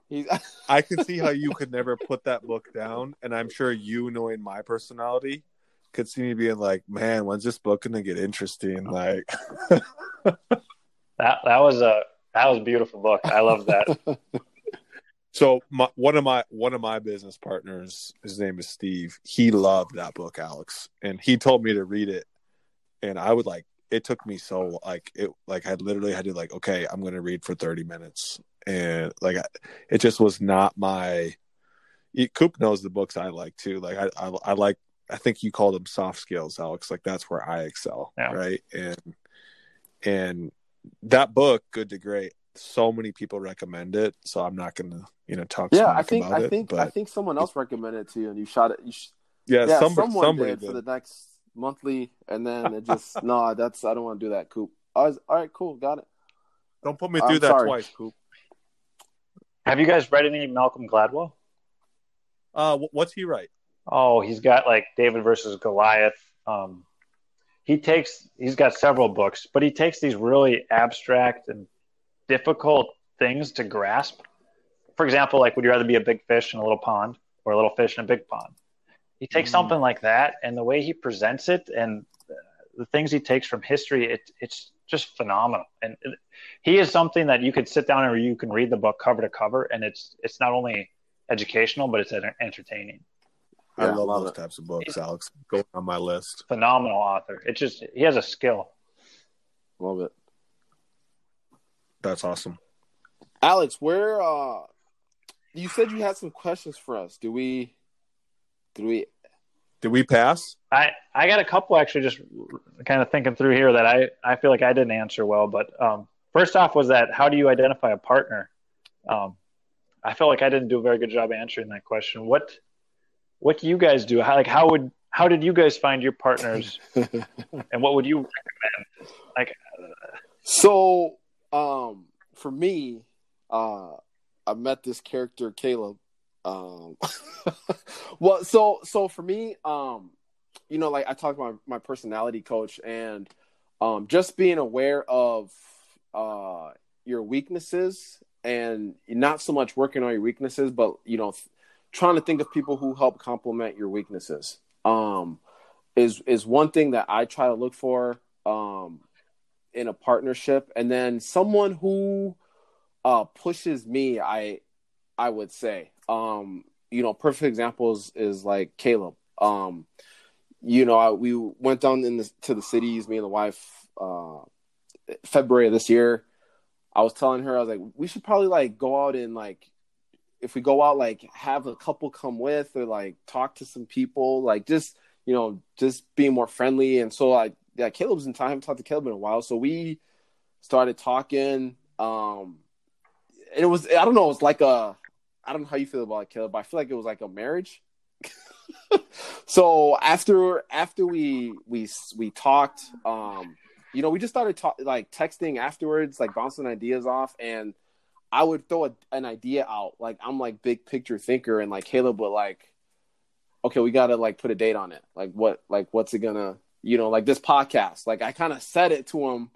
he's I can see how you could never put that book down, and I'm sure you, knowing my personality, could see me being like, "Man, when's this book gonna get interesting?" Like, That that was a that was a beautiful book. I love that. so my, one of my one of my business partners, his name is Steve. He loved that book, Alex, and he told me to read it, and I would like. It took me so like it like I literally had to like okay I'm gonna read for 30 minutes and like I, it just was not my. Coop knows the books I like too. Like I, I, I like. I think you called them soft skills, Alex. Like that's where I excel, Yeah. right? And and that book, Good to Great. So many people recommend it, so I'm not gonna, you know, talk. yeah. smack I think about I it, think but I think someone else recommended it to you, and you shot it. You sh- yeah, yeah, somebody, someone somebody did, did. for the next monthly, and then it just no. That's I don't want to do that, Coop. I was, all right, cool, got it. Don't put me I'm through that sorry. twice, Coop. Have you guys read any Malcolm Gladwell? Uh, what's he write? Oh, he's got like David versus Goliath. Um, he takes he's got several books, but he takes these really abstract and difficult things to grasp. For example, like would you rather be a big fish in a little pond or a little fish in a big pond? He takes Mm. something like that, and the way he presents it, and the things he takes from history, it, it's just phenomenal. And it, he is something that you could sit down and you can read the book cover to cover, and it's it's not only educational, but it's enter- entertaining. I Yeah, love, love those it. types of books, Alex. Go on my list. phenomenal author. It just he has a skill. Love it, That's awesome. Alex. Where uh, you said you had some questions for us. Do we? Do we? Did we pass? I I got a couple actually just kind of thinking through here that I I feel like I didn't answer well. But um, first off was that how do you identify a partner? Um, I felt like I didn't do a very good job answering that question. What what do you guys do? How like how would how did you guys find your partners, and what would you recommend? Like So, um, for me, uh, I met this character Caleb. Um, well, so so for me, um, you know, like I talked about my personality coach, and um, just being aware of uh your weaknesses and not so much working on your weaknesses, but you know, trying to think of people who help complement your weaknesses. Um, is is one thing that I try to look for um in a partnership, and then someone who uh pushes me. I I would say, um, you know, perfect examples is like Caleb. Um, you know, I, we went down in the, to the cities, me and the wife, uh, February of this year. I was telling her, I was like, we should probably like go out and like, if we go out, like have a couple come with or like talk to some people, like just, you know, just being more friendly. And so I, yeah, Caleb's in time. I haven't talked to Caleb in a while. So we started talking. Um, and it was, I don't know, it was like a, I don't know how you feel about it, Caleb, but I feel like it was like a marriage. so after after we we we talked, um, you know, we just started talk, like texting afterwards, like bouncing ideas off, and I would throw a, an idea out. Like I'm like big picture thinker, and like Caleb would like, okay, we gotta like put a date on it. Like what like what's it gonna you know like this podcast? Like I kind of said it to him,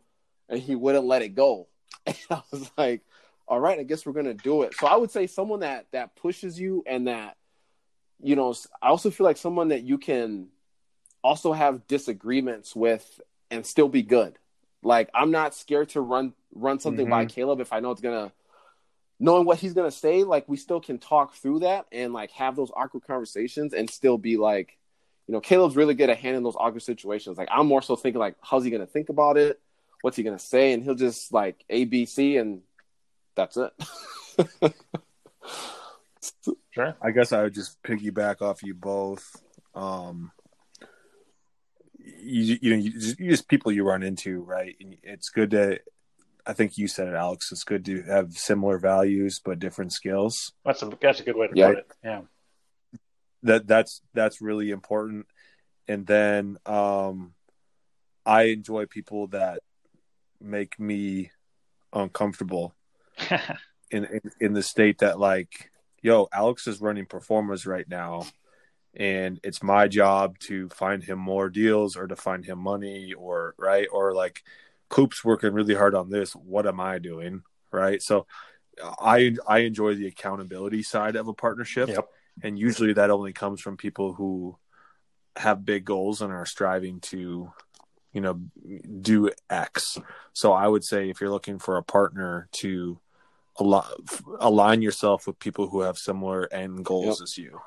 and he wouldn't let it go. And I was like, all right, I guess we're gonna do it. So I would say someone that that pushes you and that you know, I also feel like someone that you can also have disagreements with and still be good. Like I'm not scared to run run something Mhm. by Caleb if I know it's gonna knowing what he's gonna say, like we still can talk through that and like have those awkward conversations and still be like, you know, Caleb's really good at handling those awkward situations. Like I'm more so thinking like, how's he gonna think about it? What's he gonna say? And he'll just like A, B, C and that's it. Sure. I guess I would just piggyback off you both. Um, you you know you just, you just people you run into, right? And it's good to. I think you said it, Alex. It's good to have similar values but different skills. That's a that's a good way to Yeah. put it. Yeah. That that's that's really important. And then um, I enjoy people that make me uncomfortable in, in in the state that like yo alex is running pro formas right now and it's my job to find him more deals or to find him money or right or like coop's working really hard on this. What am i doing? Right? So i i enjoy the accountability side of a partnership. Yep. and usually that only comes from people who have big goals and are striving to you know do x. So i would say if you're looking for a partner to al- align yourself with people who have similar end goals Yep. as you.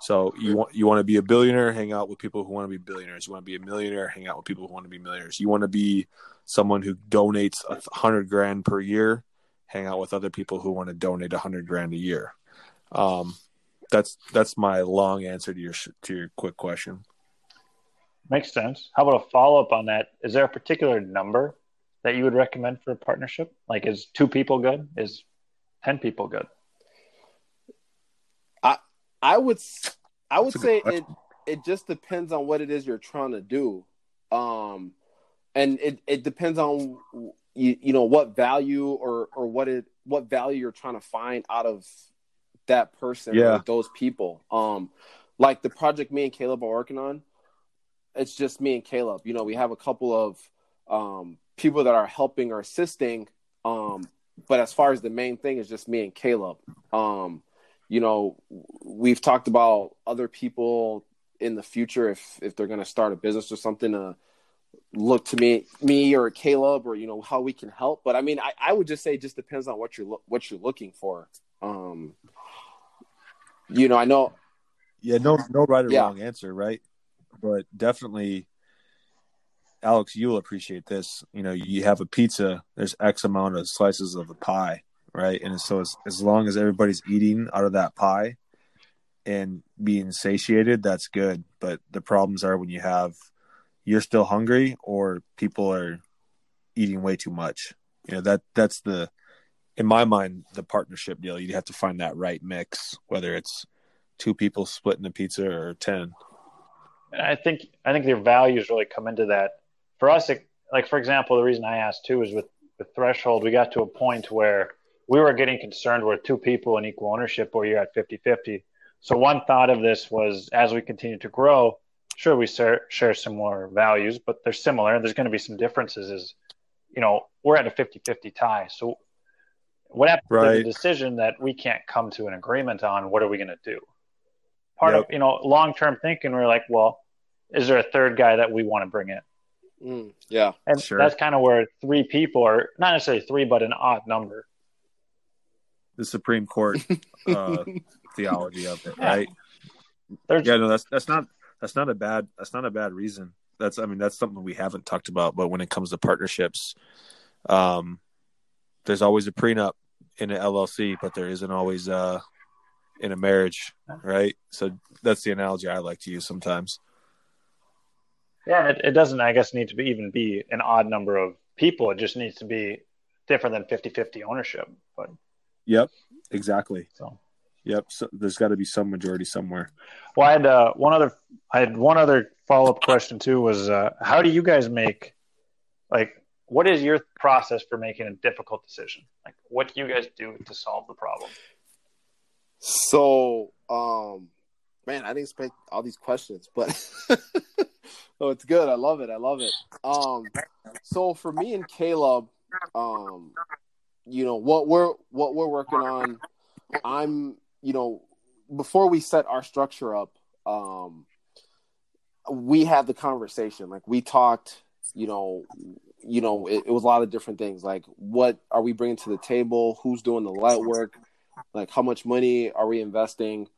So you want you want to be a billionaire hang out with people who want to be billionaires. You want to be a millionaire hang out with people who want to be millionaires. You want to be someone who donates a hundred grand per year hang out with other people who want to donate a hundred grand a year um that's that's my long answer to your to your quick question Makes sense. How about a follow up on that? Is there a particular number that you would recommend for a partnership? Like, is two people good? Is ten people good? I I would s- I would That's a good say it it just depends on what it is you're trying to do. And it it depends on you, you know what value or or what it what value you're trying to find out of that person Yeah. or those people. Um like the project me and Caleb are working on, it's just me and Caleb. You know, we have a couple of um people that are helping or assisting um but as far as the main thing is just me and Caleb. Um you know, we've talked about other people in the future if if they're going to start a business or something to look to me me or Caleb or you know how we can help. But I mean, I, I would just say it just depends on what you're lo- what you're looking for. Um, you know, I know Yeah, no, no right or Yeah. wrong answer, right? But definitely, Alex, you'll appreciate this. You know, you have a pizza. There's X amount of slices of the pie, right? And so, as, as long as everybody's eating out of that pie and being satiated, that's good. But the problems are when you have you're still hungry or people are eating way too much. You know that that's the in my mind the partnership deal. You have to find that right mix, whether it's two people splitting a pizza or 10 I think I think their values really come into that. For us, it, like for example, the reason I asked too is with with Threshold, we got to a point where we were getting concerned with two people in equal ownership or you're at 50 50. So, one thought of this was as we continue to grow, sure, we share, share similar values, but they're similar. There's going to be some differences. Is, you know, we're at a 50 50 tie. So, what happens to the decision that we can't come to an agreement on? What are we going to do? Part Yep. of, you know, long term thinking, we're like, well, is there a third guy that we want to bring in? Mm, yeah. And Sure. that's kind of where three people are not necessarily three, but an odd number. The Supreme Court uh, theology of it, Yeah. right? There's, Yeah, no, that's that's not that's not a bad that's not a bad reason. That's I mean that's something we haven't talked about. But when it comes to partnerships, um, there's always a prenup in an LLC, but there isn't always uh in a marriage, right? So that's the analogy I like to use sometimes. yeah, it, it doesn't, I guess, need to be even be an odd number of people. It just needs to be different than 50 50 ownership. But Yep, exactly. so, Yep. So there's got to be some majority somewhere. well, I had uh, one other, I had one other follow up question too was uh, how do you guys make, like, what is your process for making a difficult decision? Like, what do you guys do to solve the problem? So, um, man, I didn't expect all these questions, but oh, it's good. I love it. I love it. Um, so for me and Caleb, um, you know what we're what we're working on. I'm, you know, before we set our structure up, um, we had the conversation. Like we talked, you know, you know, it, it was a lot of different things. Like, what are we bringing to the table? Who's doing the light work? like how much money are we investing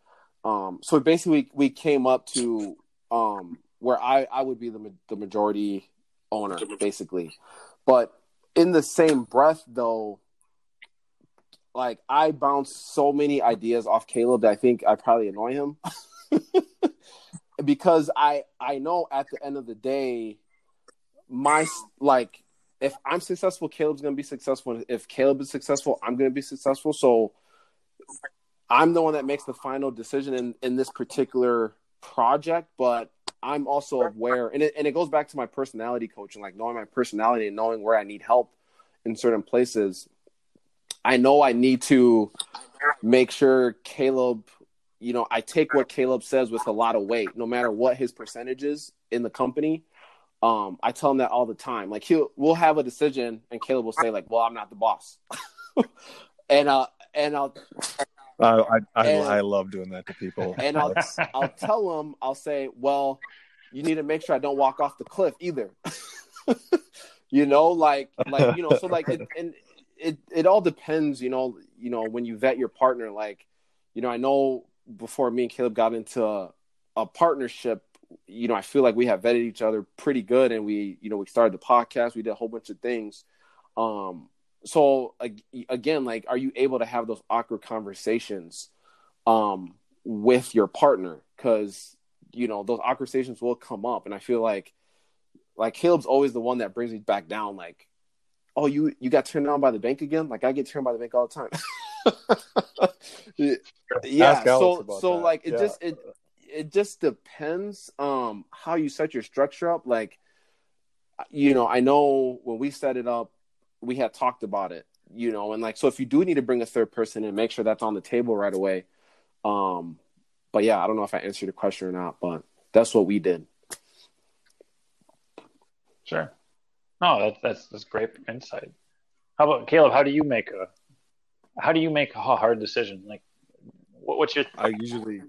um so basically we came up to um where i i would be the, the majority owner basically but in the same breath though like i bounce so many ideas off caleb that i think i probably annoy him. Because i i know at the end of the day my like if i'm successful caleb's gonna be successful. If caleb is successful i'm gonna be successful. So I'm the one that makes the final decision in, in this particular project, but I'm also aware, and it, and it goes back to my personality coaching, like knowing my personality and knowing where I need help in certain places. I know I need to make sure Caleb, you know, I take what Caleb says with a lot of weight, no matter what his percentage is in the company. Um, I tell him that all the time. Like he'll we'll have a decision, and Caleb will say like, "Well, I'm not the boss," and uh, and I'll I I I, And- I love doing that to people. and I'll I'll tell them I'll say, well, you need to make sure I don't walk off the cliff either. you know, like like you know, so like it, and it it all depends. You know, you know when you vet your partner, like you know, I know before me and Caleb got into a, a partnership. You know, I feel like we have vetted each other pretty good, and we, you know, we started the podcast. We did a whole bunch of things. Um, so again, like, are you able to have those awkward conversations? um with your partner because you know those awkward conversations will come up and i feel like like caleb's always the one that brings me back down like oh you you got turned down by the bank again like i get turned by the bank all the time yeah so so that. like it Yeah. just it it just depends um how you set your structure up like you know i know when we set it up we had talked about it you know and like so if you do need to bring a third person in make sure that's on the table right away um, but yeah, I don't know if I answered your question or not, but that's what we did. Sure. No, that's that's that's great insight. How about Caleb? How do you make a how do you make a hard decision? Like, what, what's your I usually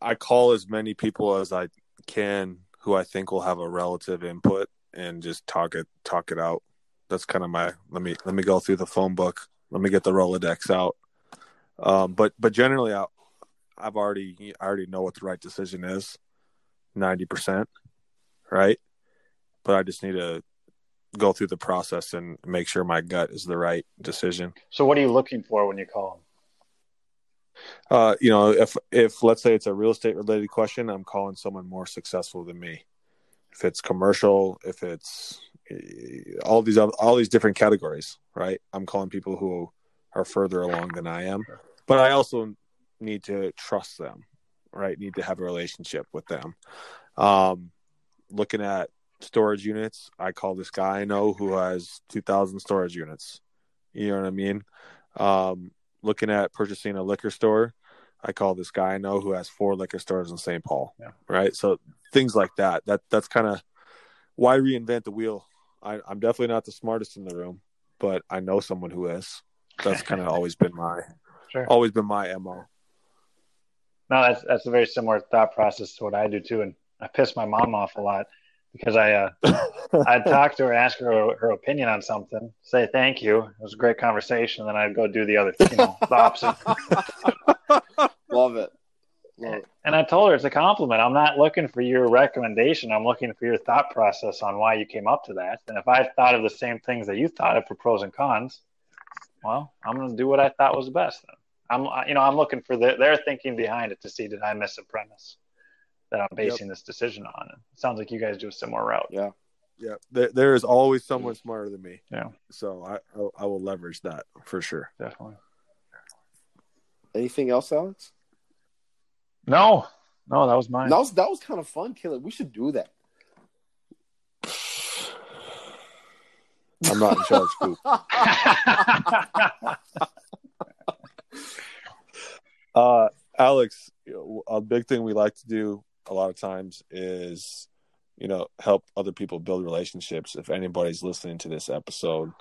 I call as many people as I can who I think will have a relative input and just talk it talk it out. That's kind of my let me let me go through the phone book. Let me get the Rolodex out. Um, but but generally, I, I've already I already know what the right decision is, ninety percent, right? But I just need to go through the process and make sure my gut is the right decision. so what are you looking for when you call Uh, you know, if if let's say it's a real estate related question, I'm calling someone more successful than me. If it's commercial, if it's eh, all these all these different categories, right? I'm calling people who are further along than I am, but I also need to trust them, right? Need to have a relationship with them. Um, looking at storage units, I call this guy I know who has 2,000 storage units. You know what I mean? um, looking at purchasing a liquor store, I call this guy I know who has four liquor stores in St. Paul. Yeah. Right. So things like that. That that's kind of why reinvent the wheel. I, I'm definitely not the smartest in the room, but I know someone who is. That's kind of always been my Sure. always been my mo. No, that's that's a very similar thought process to what I do too, and I piss my mom off a lot because I uh, I'd talk to her, ask her her opinion on something, say thank you, it was a great conversation, then I'd go do the other, you know, the opposite. Love it. Love it. And I told her it's a compliment. I'm not looking for your recommendation. I'm looking for your thought process on why you came up to that. And if I thought of the same things that you thought of for pros and cons, well, I'm going to do what I thought was best. Then I'm, you know, I'm looking for the, their thinking behind it to see did I miss a premise that I'm basing this decision on. It sounds like you guys do a similar route. Yeah. Yeah, there, there is always someone smarter than me. Yeah. So I, I I will leverage that for sure. Definitely. Anything else, Alex? No, no, that was mine. That was that was kind of fun, Caleb. We should do that. I'm not in charge, Coop. Uh, Alex, a big thing we like to do a lot of times is, you know, help other people build relationships. If anybody's listening to this episode,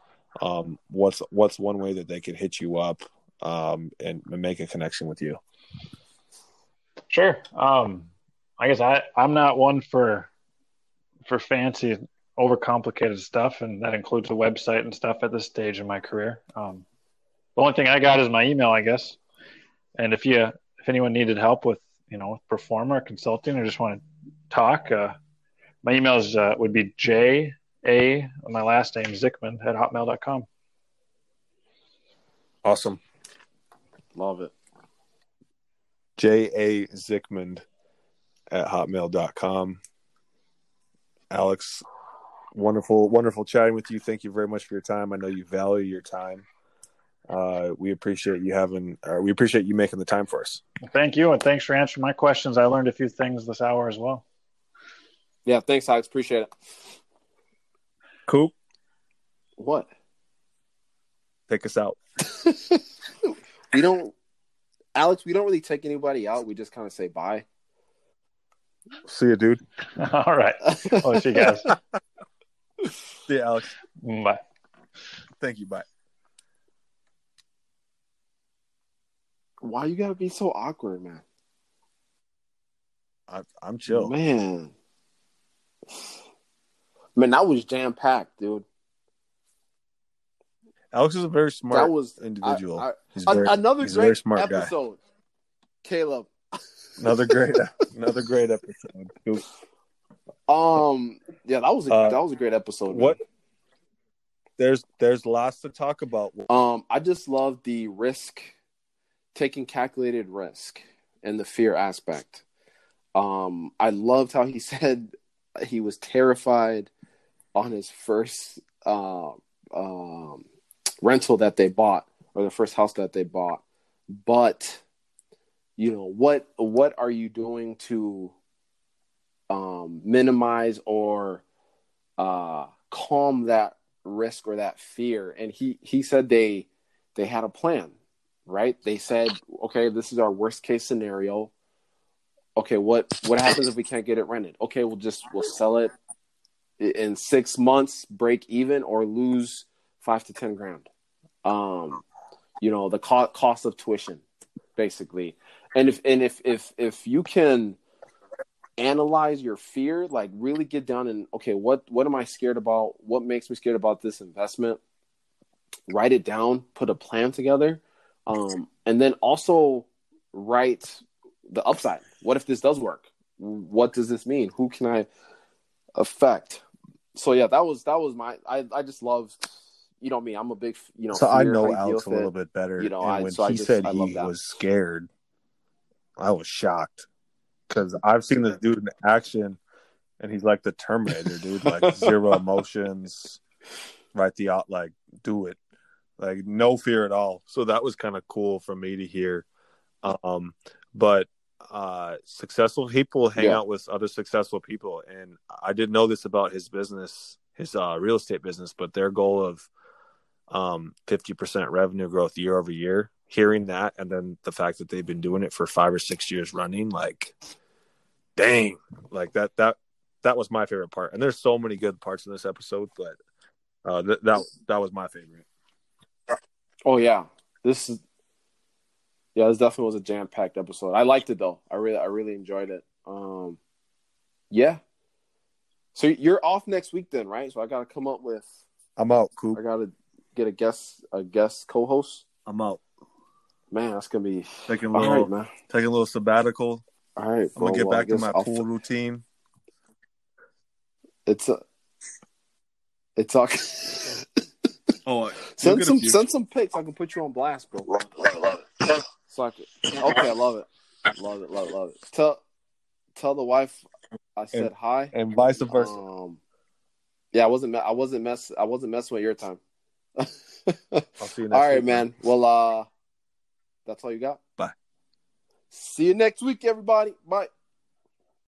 um, what's what's one way that they can hit you up um, and make a connection with you? Sure. Um, I guess I I'm not one for for fancy, overcomplicated stuff, and that includes a website and stuff at this stage in my career. Um, the only thing I got is my email, I guess. And if you if anyone needed help with you know with pro forma consulting or just want to talk, uh, my email is uh, would be j a my last name Zickman at hotmail.com. Awesome, Love it. J A Zickmund at hotmail.com. Alex, wonderful, wonderful chatting with you. Thank you very much for your time. I know you value your time. Uh, we appreciate you having, uh, we appreciate you making the time for us. Thank you, and thanks for answering my questions. I learned a few things this hour as well. Yeah, thanks, Alex. Appreciate it. Cool. What? take us out. We don't, Alex. We don't really take anybody out. We just kind of say bye. See you, dude. All right. I'll see you guys. See you, Alex. Bye. Thank you. Bye. Why you gotta be so awkward, man? I, I'm chill. Man, man, that was jam packed, dude. Alex is a very smart that was individual. I- I- he's very, another he's great smart guy. episode. Caleb. Another great, another great episode. Um, yeah, that was a, Uh, that was a great episode. man. What? There's there's lots to talk about. Um, I just love the risk, taking calculated risk and the fear aspect. Um, I loved how he said he was terrified on his first uh, um, rental that they bought or the first house that they bought. But you know what? What are you doing to um, minimize or uh, calm that risk or that fear? And he he said they they had a plan, right? They said, okay, this is our worst case scenario. Okay, what what happens if we can't get it rented? Okay, we'll just we'll sell it in six months, break even, or lose five to ten grand. Um, you know the co- cost of tuition, basically. And if and if if if you can analyze your fear, like really get down and okay, what what am I scared about? What makes me scared about this investment? Write it down, put a plan together, um, and then also write the upside. What if this does work? What does this mean? Who can I affect? So yeah, that was that was my. I I just love, you know me. I'm a big you know. so I know Alex a little it. bit better. You know, and I- when so he just- said I he was scared, I was shocked because I've seen this dude in action, and he's like the Terminator, dude. Like zero emotions, right? The out, like do it, like no fear at all. So that was kind of cool for me to hear. Um, but uh, successful people hang Yeah. out with other successful people, and I didn't know this about his business, his uh, real estate business, but their goal of um, 50% revenue growth year over year. Hearing that, and then the fact that they've been doing it for five or six years running, like, dang, like that that that was my favorite part. And there's so many good parts in this episode, but uh, th- that that was my favorite. Oh yeah, this is yeah, this definitely was a jam packed episode. I liked it though. I really I really enjoyed it. Um, yeah. So you're off next week then, right? So I got to come up with I'm out, Coop. I got to get a guest a guest co-host. I'm out. Man, that's gonna be Taking a little right, man. taking a little sabbatical. All right, I'm gonna get Well, back to my I'll- pool routine. It's a, it's all. Oh, send some send some pics. I can put you on blast, bro. So I can, okay, I love it, love it, love it, love it. Tell tell the wife I said And- hi. and vice versa. Um, yeah, I wasn't. I wasn't mess. I wasn't messing with your time. I'll see you next all right, week, man. Well, uh, that's all you got. Bye. See you next week, everybody. Bye.